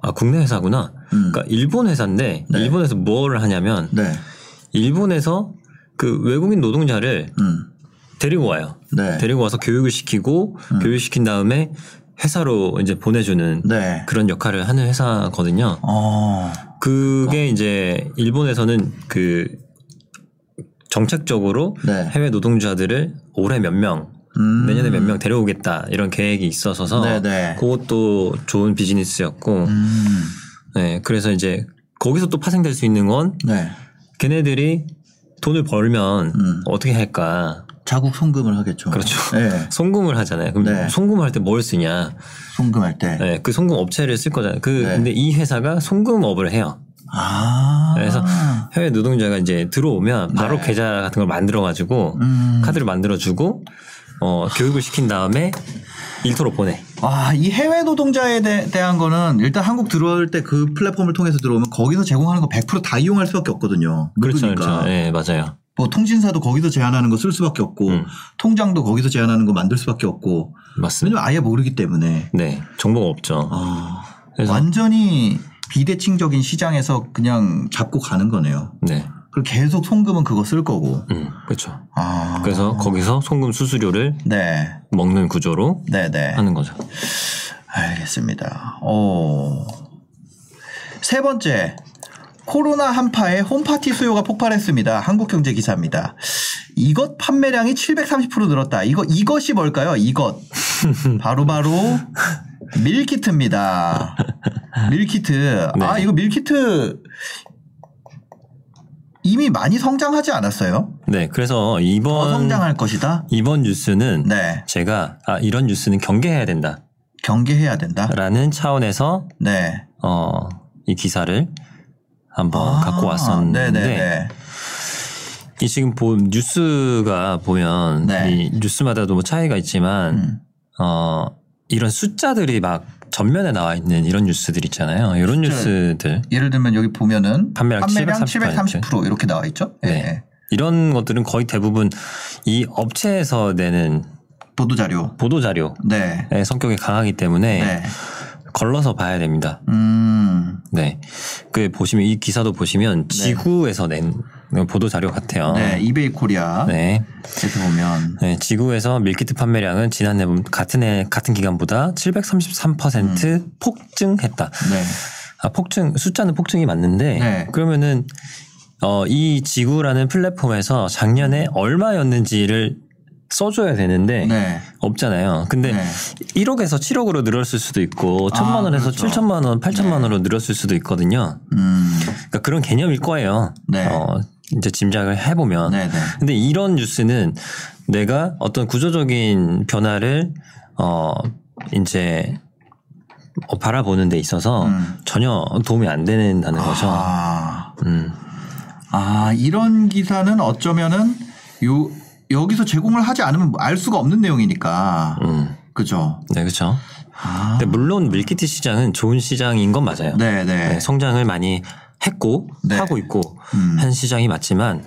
아, 국내 회사구나. 음. 그러니까 일본 회사인데 네. 일본에서 뭘 하냐면 네. 일본에서 그 외국인 노동자를 음. 데리고 와요. 네. 데리고 와서 교육을 시키고 교육시킨 다음에 회사로 이제 보내주는 네. 그런 역할을 하는 회사거든요. 어. 그게 이제 일본에서는 그 정책적으로 네. 해외 노동자들을 올해 몇 명, 음. 내년에 몇 명 데려오겠다 이런 계획이 있어서서 네네. 그것도 좋은 비즈니스였고, 음. 네 그래서 이제 거기서 또 파생될 수 있는 건 네. 걔네들이 돈을 벌면 음. 어떻게 할까? 자국 송금을 하겠죠. 그렇죠. 네. 송금을 하잖아요. 그럼 네. 송금을 할때 뭘 쓰냐? 송금할 때. 네, 그 송금 업체를 쓸 거잖아요. 그 네. 근데 이 회사가 송금업을 해요. 아. 그래서 해외 노동자가 이제 들어오면 바로 네. 계좌 같은 걸 만들어 가지고 음. 카드를 만들어 주고 어, 교육을 시킨 다음에 일터로 보내. 아, 이 해외 노동자에 대, 대한 거는 일단 한국 들어올 때 그 플랫폼을 통해서 들어오면 거기서 제공하는 거 100%다 이용할 수밖에 없거든요. 그렇죠. 그렇죠. 네, 맞아요. 뭐 통신사도 거기서 제한하는 거 쓸 수밖에 없고 음. 통장도 거기서 제한하는 거 만들 수밖에 없고 맞습니다. 왜냐면 아예 모르기 때문에 네, 정보가 없죠. 아, 그래서 완전히 비대칭적인 시장에서 그냥 잡고 가는 거네요. 네, 그리고 계속 송금은 그거 쓸 거고. 음, 그렇죠. 아, 그래서 거기서 송금 수수료를 네, 먹는 구조로 네, 네. 하는 거죠. 알겠습니다. 오. 세 번째 코로나 한파에 홈파티 수요가 폭발했습니다. 한국경제 기사입니다. 이것 판매량이 730% 늘었다. 이거 이것이 뭘까요? 이것 바로바로 밀키트입니다. 밀키트. 네. 아 이거 밀키트 이미 많이 성장하지 않았어요? 네, 그래서 더 이번 성장할 것이다. 이번 뉴스는 네, 제가 아 이런 뉴스는 경계해야 된다라는 경계해야 된다. 차원에서 네. 어, 이 기사를 한번 아, 갖고 왔었는데 네네네. 이 지금 보 뉴스가 보면 네. 이 뉴스마다도 뭐 차이가 있지만 음. 어 이런 숫자들이 막 전면에 나와 있는 이런 뉴스들 있잖아요. 이런. 뉴스들 예를 들면 여기 보면은 판매량 730% 730% 이렇게 나와 있죠. 예. 네. 이런 것들은 거의 대부분 이 업체에서 내는 보도 자료. 보도 자료의 네. 성격이 강하기 때문에 네. 걸러서 봐야 됩니다. 음. 네. 그 보시면 이 기사도 보시면 G9에서 낸 보도 자료 같아요. 네. 이베이 코리아. 네. 이렇게 보면 네, G9에서 밀키트 판매량은 지난해 같은 해 같은 기간보다 733% 폭증했다. 네. 아, 폭증 숫자는 폭증이 맞는데 네. 그러면은 어, 이 G9라는 플랫폼에서 작년에 얼마였는지를 써줘야 되는데 네. 없잖아요. 근데 네. 1억에서 7억으로 늘었을 수도 있고 아, 1천만 원에서 그렇죠. 7천만 원, 8천만 원으로 늘었을 수도 있거든요. 음. 그러니까 그런 개념일 거예요. 네. 어, 이제 짐작을 해보면. 네, 네. 근데 이런 뉴스는 내가 어떤 구조적인 변화를 어 이제 어, 바라보는 데 있어서 음. 전혀 도움이 안 된다는 거죠. 아. 음. 아, 이런 기사는 어쩌면은 요 여기서 제공을 하지 않으면 알 수가 없는 내용이니까. 음. 그죠? 네, 그렇죠. 아. 근데 물론 밀키트 시장은 좋은 시장인 건 맞아요. 네, 네. 네, 성장을 많이 했고 네. 하고 있고 음. 한 시장이 맞지만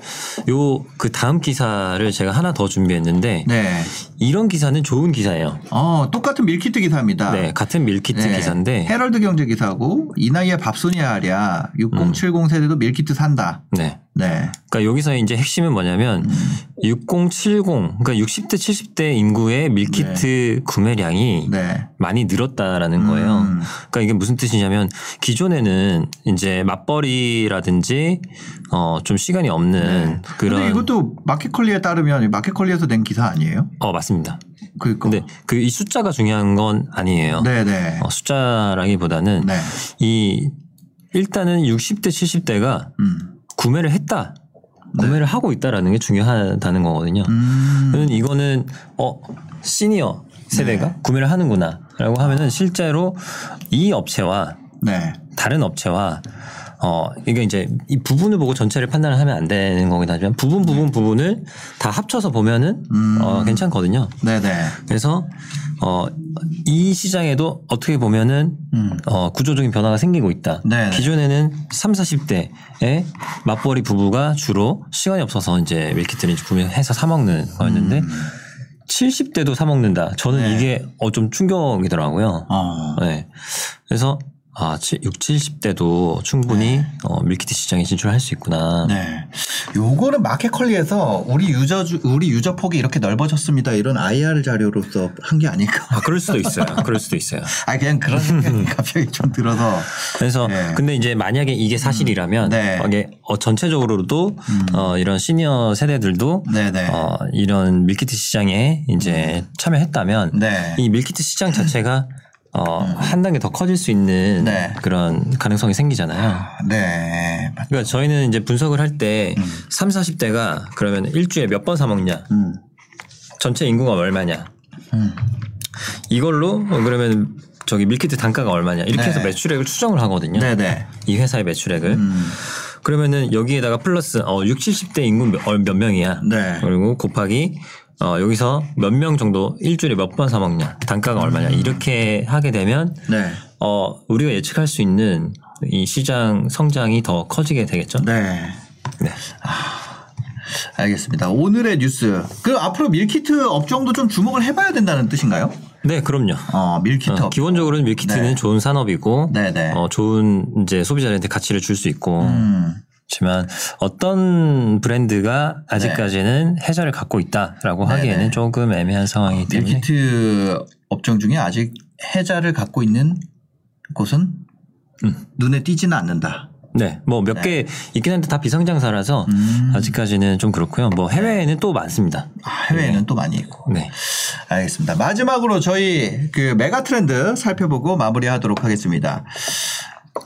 요 그 다음 기사를 제가 하나 더 준비했는데 네. 이런 기사는 좋은 기사예요. 어, 똑같은 밀키트 기사입니다. 네, 같은 밀키트 네. 기사인데 헤럴드 경제 기사고 이 나이에 밥순이야 하랴 6070 세대도 밀키트 산다. 네. 네. 그러니까 여기서 이제 핵심은 뭐냐면 음. 6070 그러니까 60대 70대 인구의 밀키트 구매량이 네. 많이 늘었다라는 거예요. 음. 그러니까 이게 무슨 뜻이냐면 기존에는 이제 맞벌이라든지 어 좀 시간이 없는 네. 그런 근데 이것도 마켓컬리에 따르면 마켓컬리에서 낸 기사 아니에요? 어 맞습니다. 그니까. 근데 그 이 숫자가 중요한 건 아니에요. 네네. 어, 숫자라기보다는 네. 이 일단은 60대 70대가 음. 구매를 했다. 구매를 하고 있다라는 게 중요하다는 거거든요. 네. 음. 이거는 어 시니어 세대가 네. 구매를 하는구나라고 하면은 실제로 이 업체와 네. 다른 업체와 어 이게 이제 이 부분을 보고 전체를 판단을 하면 안 되는 거긴 하지만 부분 부분 부분을 다 합쳐서 보면은 음. 어 괜찮거든요. 네네. 그래서 어 이 시장에도 어떻게 보면은 음. 어 구조적인 변화가 생기고 있다. 네네. 기존에는 3, 40대의 맞벌이 부부가 주로 시간이 없어서 이제 밀키트를 구매해서 사 먹는 거였는데 70대도 사 먹는다. 저는 음. 네. 이게 어 좀 충격이더라고요. 어. 네. 그래서 아, 6, 70대도 충분히 어, 밀키트 시장에 진출할 수 있구나. 네. 요거는 마켓컬리에서 우리 유저 주- 우리 유저 폭이 이렇게 넓어졌습니다. 이런 IR 자료로서 한 게 아닐까. 아, 그럴 수도 있어요. 그럴 수도 있어요. 아 그냥 그런 생각이 갑자기 좀 들어서. 그래서 네. 근데 이제 만약에 이게 사실이라면 네. 이게 어, 전체적으로도 어, 이런 시니어 세대들도 네네. 어, 이런 밀키트 시장에 이제 참여했다면 네. 이 밀키트 시장 자체가 어, 한 단계 더 커질 수 있는 네. 그런 가능성이 생기잖아요. 네. 맞- 그러니까 저희는 이제 분석을 할때 3, 40대가 그러면 일주일에 몇 번 사 먹냐? 음. 전체 인구가 얼마냐? 음. 이걸로 어, 그러면 저기 밀키트 단가가 얼마냐? 이렇게 네. 해서 매출액을 추정을 하거든요. 네네. 이 회사의 매출액을. 음. 그러면은 여기에다가 플러스 어 6, 70대 인구 몇, 어, 몇 명이야. 네. 그리고 곱하기 어 여기서 몇 명 정도 일주일에 몇 번 사 먹냐? 단가가 얼마냐? 이렇게 하게 되면 네. 어 우리가 예측할 수 있는 이 시장 성장이 더 커지게 되겠죠. 네. 네. 알겠습니다. 오늘의 뉴스. 그 앞으로 밀키트 업종도 좀 주목을 해봐야 된다는 뜻인가요? 네, 그럼요. 어, 밀키트 어. 기본적으로는 밀키트는 네. 좋은 산업이고 네 네. 어, 좋은 이제 소비자한테 가치를 줄 수 있고 음. 하지만 어떤 브랜드가 아직까지는 해자를 갖고 있다라고 네네. 하기에는 조금 애매한 상황이기 때문에 밀키트 업종 중에 아직 해자를 갖고 있는 곳은 음. 눈에 띄지는 않는다. 네, 뭐 몇개 있긴 한데 다 비성장사라서 음. 아직까지는 좀 그렇고요. 뭐 해외에는 또 많습니다. 아, 해외에는 또 많이 있고. 네. 알겠습니다. 마지막으로 저희 그 메가 트렌드 살펴보고 마무리하도록 하겠습니다.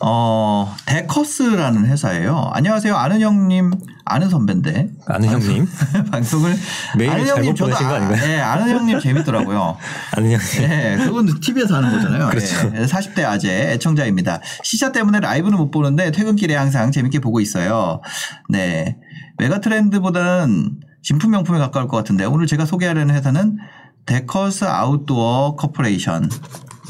어, 데커스라는 회사예요. 안녕하세요. 아는 형님, 아는 선배인데. 아는 형님, 방송을 메일을 아는 잘못 저도 보내신 거 아닌가요? 네, 아는 형님 재밌더라고요. 아는 형님. 네, 그건 TV에서 하는 거잖아요. 그렇죠. 네, 40대 아재 애청자입니다. 시차 때문에 라이브는 못 보는데 퇴근길에 항상 재밌게 보고 있어요. 네. 메가 트렌드보다는 진품 명품에 가까울 것 같은데 오늘 제가 소개하려는 회사는 Deckers Outdoor Corporation.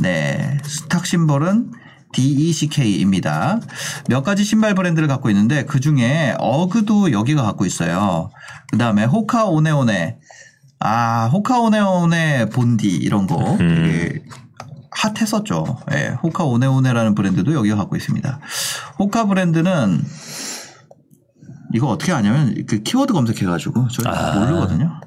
네. stock symbol은 DECK입니다. 몇 가지 신발 브랜드를 갖고 있는데 그 중에 어그도 여기가 갖고 있어요. 그 다음에 호카 오네오네. 아, 호카 오네오네 본디 이런 거 되게 핫했었죠. 예, 호카 오네오네라는 브랜드도 여기가 갖고 있습니다. 호카 브랜드는 이거 어떻게 하냐면 그 키워드 검색해가지고 저희 다 아. 모르거든요.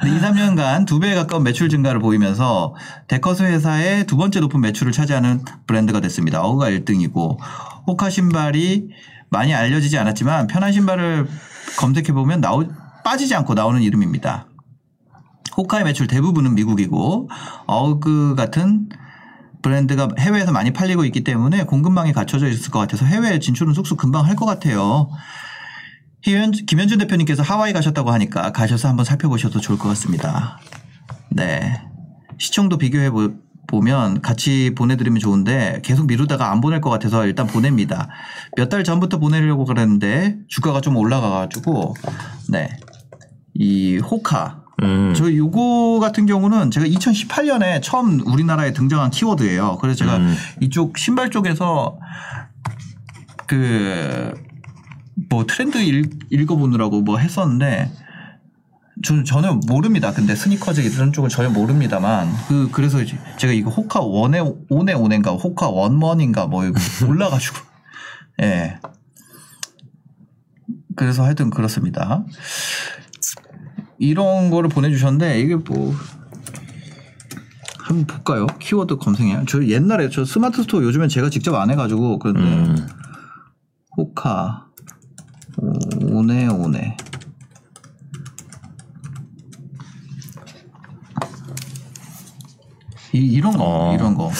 근데 2, 3년간 두 배에 가까운 매출 증가를 보이면서 데커스 회사의 두 번째 높은 매출을 차지하는 브랜드가 됐습니다. 어그가 1등이고 호카 신발이 많이 알려지지 않았지만 편한 신발을 검색해 보면 나오 빠지지 않고 나오는 이름입니다. 호카의 매출 대부분은 미국이고 어그 같은 브랜드가 해외에서 많이 팔리고 있기 때문에 공급망이 갖춰져 있을 것 같아서 해외 진출은 쑥쑥 금방 할 것 같아요. 희연- 김현준 대표님께서 하와이 가셨다고 하니까 가셔서 한번 살펴보셔도 좋을 것 같습니다. 네. 시청도 비교해 보- 보면 같이 보내드리면 좋은데 계속 미루다가 안 보낼 것 같아서 일단 보냅니다. 몇 달 전부터 보내려고 그랬는데 주가가 좀 올라가가지고 네. 이 호카 음. 저 요거 같은 경우는 제가 2018년에 처음 우리나라에 등장한 키워드예요. 그래서 제가 음. 이쪽 신발 쪽에서 그 뭐 트렌드 읽, 읽어보느라고 뭐 했었는데 저는 전혀 모릅니다. 근데 스니커즈 이런 쪽은 전혀 모릅니다만 그 그래서 이제 제가 이거 호카 원에 온에 온인가 호카 원원인가 뭐 이거 몰라가지고 예. 그래서 하여튼 그렇습니다. 이런 거를 보내주셨는데 이게 뭐 한번 볼까요? 키워드 검색해. 저 옛날에 저 스마트 스토어 요즘엔 제가 직접 안 해가지고 그런데 음. 호카 오네 오네 이 이런 거 어. 이런 거.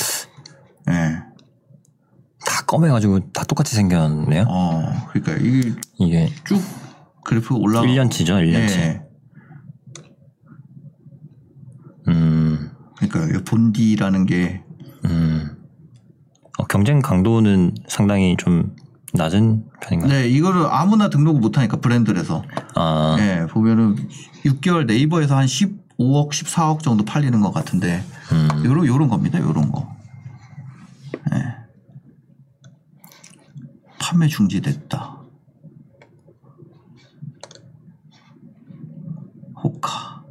예. 다 검해가지고 다 똑같이 생겼네요. 어 그러니까 이게 이게 쭉 그래프가 올라가. 1년치죠, 1년치. 예. 음, 그러니까 이 본디라는 게 음. 어, 경쟁 강도는 상당히 좀 낮은 편인가요? 네, 이거를 아무나 등록을 못하니까 브랜드라서. 아, 예, 보면은 6개월 네이버에서 한 15억, 14억 정도 팔리는 것 같은데, 음. 요런, 요런 겁니다, 요런 거. 예. 판매 중지됐다. 호카.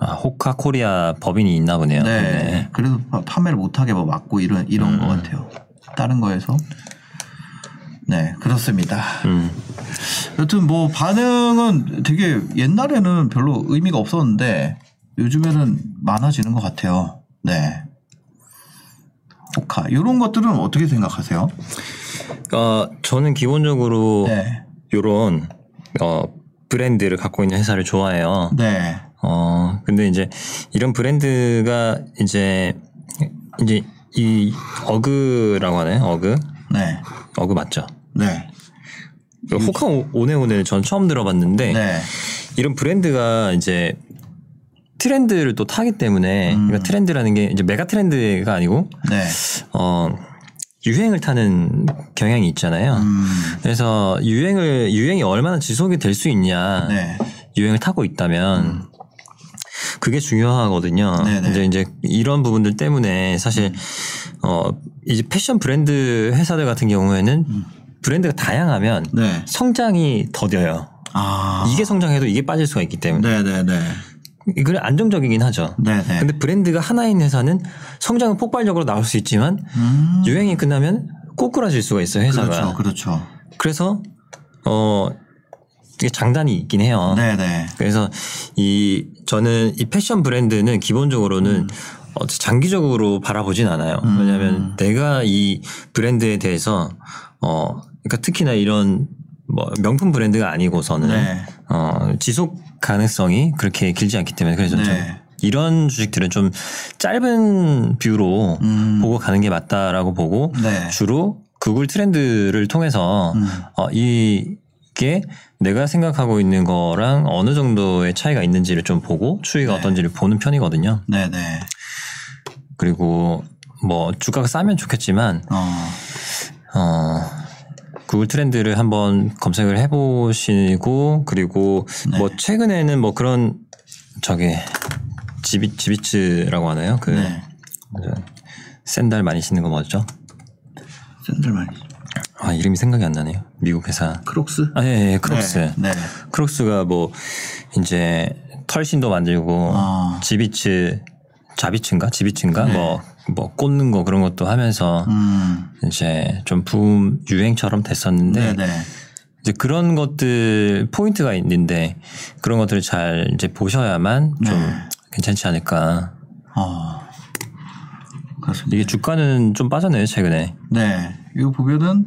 아, 호카 코리아 법인이 있나 보네요. 네. 그래서 파- 판매를 못하게 뭐 막고 이런, 이런 음. 것 같아요. 다른 거에서. 네, 그렇습니다. 음. 여튼 뭐 반응은 되게 옛날에는 별로 의미가 없었는데 요즘에는 많아지는 것 같아요. 네. 호카 이런 것들은 어떻게 생각하세요? 어, 저는 기본적으로 네. 요런 어, 브랜드를 갖고 있는 회사를 좋아해요. 네. 어, 근데 이제 이런 브랜드가 이제 이제 이 어그라고 하나요? 어그? 네. 어그 맞죠? 네. 그 호카 오- 오네오네를 전 처음 들어봤는데 네. 이런 브랜드가 이제 트렌드를 또 타기 때문에 음. 그러니까 트렌드라는 게 이제 메가 트렌드가 아니고 네. 어 유행을 타는 경향이 있잖아요. 음. 그래서 유행을 유행이 얼마나 지속이 될 수 있냐 네. 유행을 타고 있다면 그게 중요하거든요. 네네. 이제 이제 이런 부분들 때문에 사실 어 이제 패션 브랜드 회사들 같은 경우에는 브랜드가 다양하면 네. 성장이 더뎌요. 아. 이게 성장해도 이게 빠질 수가 있기 때문에 네네네. 그래 안정적이긴 하죠. 네네. 근데 브랜드가 하나인 회사는 성장은 폭발적으로 나올 수 있지만 음. 유행이 끝나면 꼬꾸라질 수가 있어요 회사가. 그렇죠. 그렇죠. 그래서 어 이게 장단이 있긴 해요. 네네. 그래서 이 저는 이 패션 브랜드는 기본적으로는 어, 장기적으로 바라보진 않아요. 음. 왜냐하면 내가 이 브랜드에 대해서 어 그러니까 특히나 이런 뭐 명품 브랜드가 아니고서는 네. 어 지속 가능성이 그렇게 길지 않기 때문에 그래서 좀 네. 이런 주식들은 좀 짧은 뷰로 음. 보고 가는 게 맞다라고 보고 네. 주로 구글 트렌드를 통해서 음. 어, 이게 내가 생각하고 있는 거랑 어느 정도의 차이가 있는지를 좀 보고 추이가 네. 어떤지를 보는 편이거든요. 네네. 그리고 뭐 주가가 싸면 좋겠지만 어. 어 구글 트렌드를 한번 검색을 해보시고 그리고 네. 뭐 최근에는 뭐 그런 저기 지비 지비츠라고 하나요? 그 네. 샌달 많이 신는 거 뭐죠? 샌들만. 아 이름이 생각이 안 나네요. 미국 회사. 크록스? 아, 예, 예, 크록스. 네. 네. 크록스가 뭐 이제 털신도 만들고 아. 지비츠 자비츠인가 지비츠인가 네. 뭐 뭐 꽂는 거 그런 것도 하면서 음. 이제 좀 붐 유행처럼 됐었는데 네네. 이제 그런 것들 포인트가 있는데 그런 것들을 잘 이제 보셔야만 좀 네. 괜찮지 않을까. 어. 그렇습니다. 이게 주가는 좀 빠졌네요 최근에. 네. 이거 보면은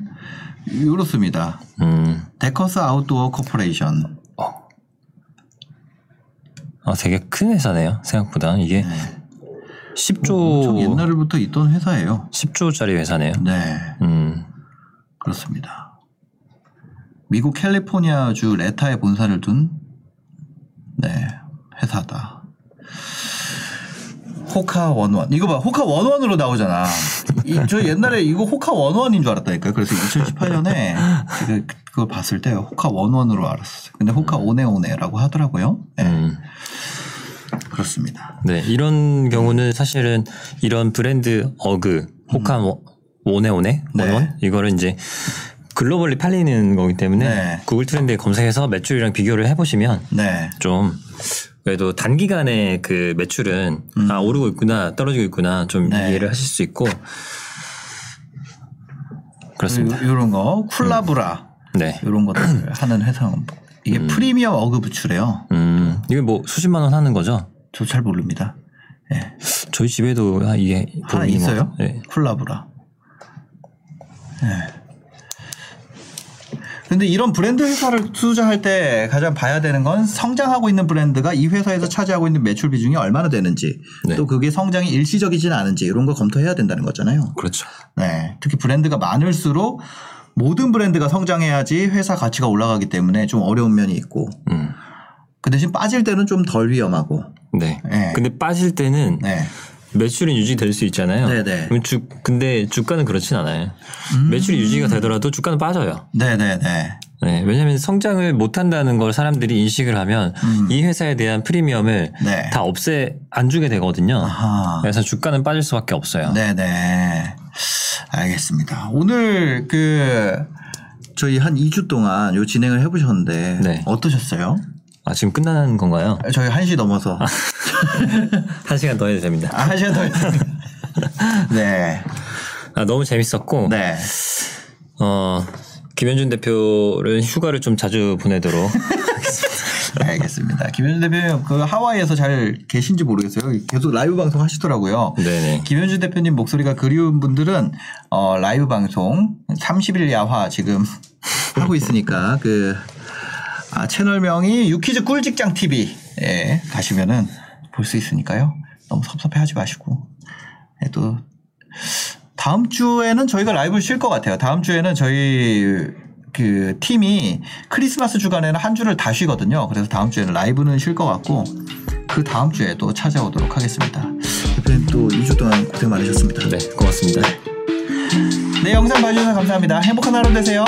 이렇습니다. 음, 데커스 아웃도어 Corporation. 아 되게 큰 회사네요 생각보다 이게 네. 10조 엄청 옛날부터 있던 회사예요. 10조짜리 회사네요. 네. 음, 그렇습니다. 미국 캘리포니아주 골레타에 본사를 둔 네, 회사다. 호카 원원. 이거 봐. 호카 원원으로 나오잖아. 이, 저 옛날에 이거 호카 원원인 줄 알았다니까요. 그래서 2018년에 그, 그걸 봤을 때 호카 원원으로 알았어요. 근데 호카 오네오네라고 하더라고요. 네, 음. 그렇습니다. 네 이런 경우는 사실은 이런 브랜드 어그 워- 오네오네 네. 원원 이거를 이제 글로벌리 팔리는 거기 때문에 네. 구글 트렌드에 검색해서 매출이랑 비교를 해보시면 네. 좀 그래도 단기간에 그 매출은 아 오르고 있구나 떨어지고 있구나 좀 음. 네. 이해를 하실 수 있고 그렇습니다. 이런 거 쿨라브라 네. 이런 것들 하는 회사 이게 프리미엄 어그 부츠래요. 음 이게 뭐 수십만 원 하는 거죠? 저 잘 모릅니다. 예. 저희 집에도 아, 이게 하나 있어요? 네. 쿨라브라. 예. 근데 이런 브랜드 회사를 투자할 때 가장 봐야 되는 건 성장하고 있는 브랜드가 이 회사에서 차지하고 있는 매출 비중이 얼마나 되는지 네. 또 그게 성장이 일시적이지는 않은지 이런 걸 검토해야 된다는 거잖아요. 그렇죠. 네. 특히 브랜드가 많을수록 모든 브랜드가 성장해야지 회사 가치가 올라가기 때문에 좀 어려운 면이 있고 음. 그 대신 빠질 때는 좀 덜 위험하고 네. 네. 근데 빠질 때는 네. 매출이 유지될 수 있잖아요. 네네. 음. 그럼 주, 근데 주가는 그렇진 않아요. 매출이 유지가 되더라도 주가는 빠져요. 네네네. 네, 왜냐하면 성장을 못한다는 걸 사람들이 인식을 하면 이 회사에 대한 프리미엄을 음. 네. 다 없애 안 주게 되거든요. 아하. 그래서 주가는 빠질 수밖에 없어요. 네네. 알겠습니다. 오늘 그 저희 한 2주 동안 요 진행을 해보셨는데 네. 어떠셨어요? 아 지금 끝나는 건가요? 저희 1시 넘어서 한 시간 더 해도 됩니다. 아, 1시간 더 했습니다. 네. 아, 너무 재밌었고 네. 어, 김현준 대표를 휴가를 좀 자주 보내도록 알겠습니다. 김현준 대표님 그 하와이에서 잘 계신지 모르겠어요. 계속 라이브 방송 하시더라고요. 네네. 김현준 대표님 목소리가 그리운 분들은 어, 라이브 방송 30일 야화 지금 하고 있으니까 그 아, 채널명이 유키즈 꿀직장 TV 에 가시면은 볼 수 있으니까요. 너무 섭섭해하지 마시고 예, 또 다음 주에는 저희가 라이브를 쉴것 같아요. 다음 주에는 저희 그 팀이 크리스마스 주간에는 한 주를 다 쉬거든요. 그래서 다음 주에는 라이브는 쉴 것 같고 그 다음 주에 또 찾아오도록 하겠습니다. 대표님 또 2주 동안 고생 많으셨습니다. 네 고맙습니다. 네, 영상 봐주셔서 감사합니다. 행복한 하루 되세요.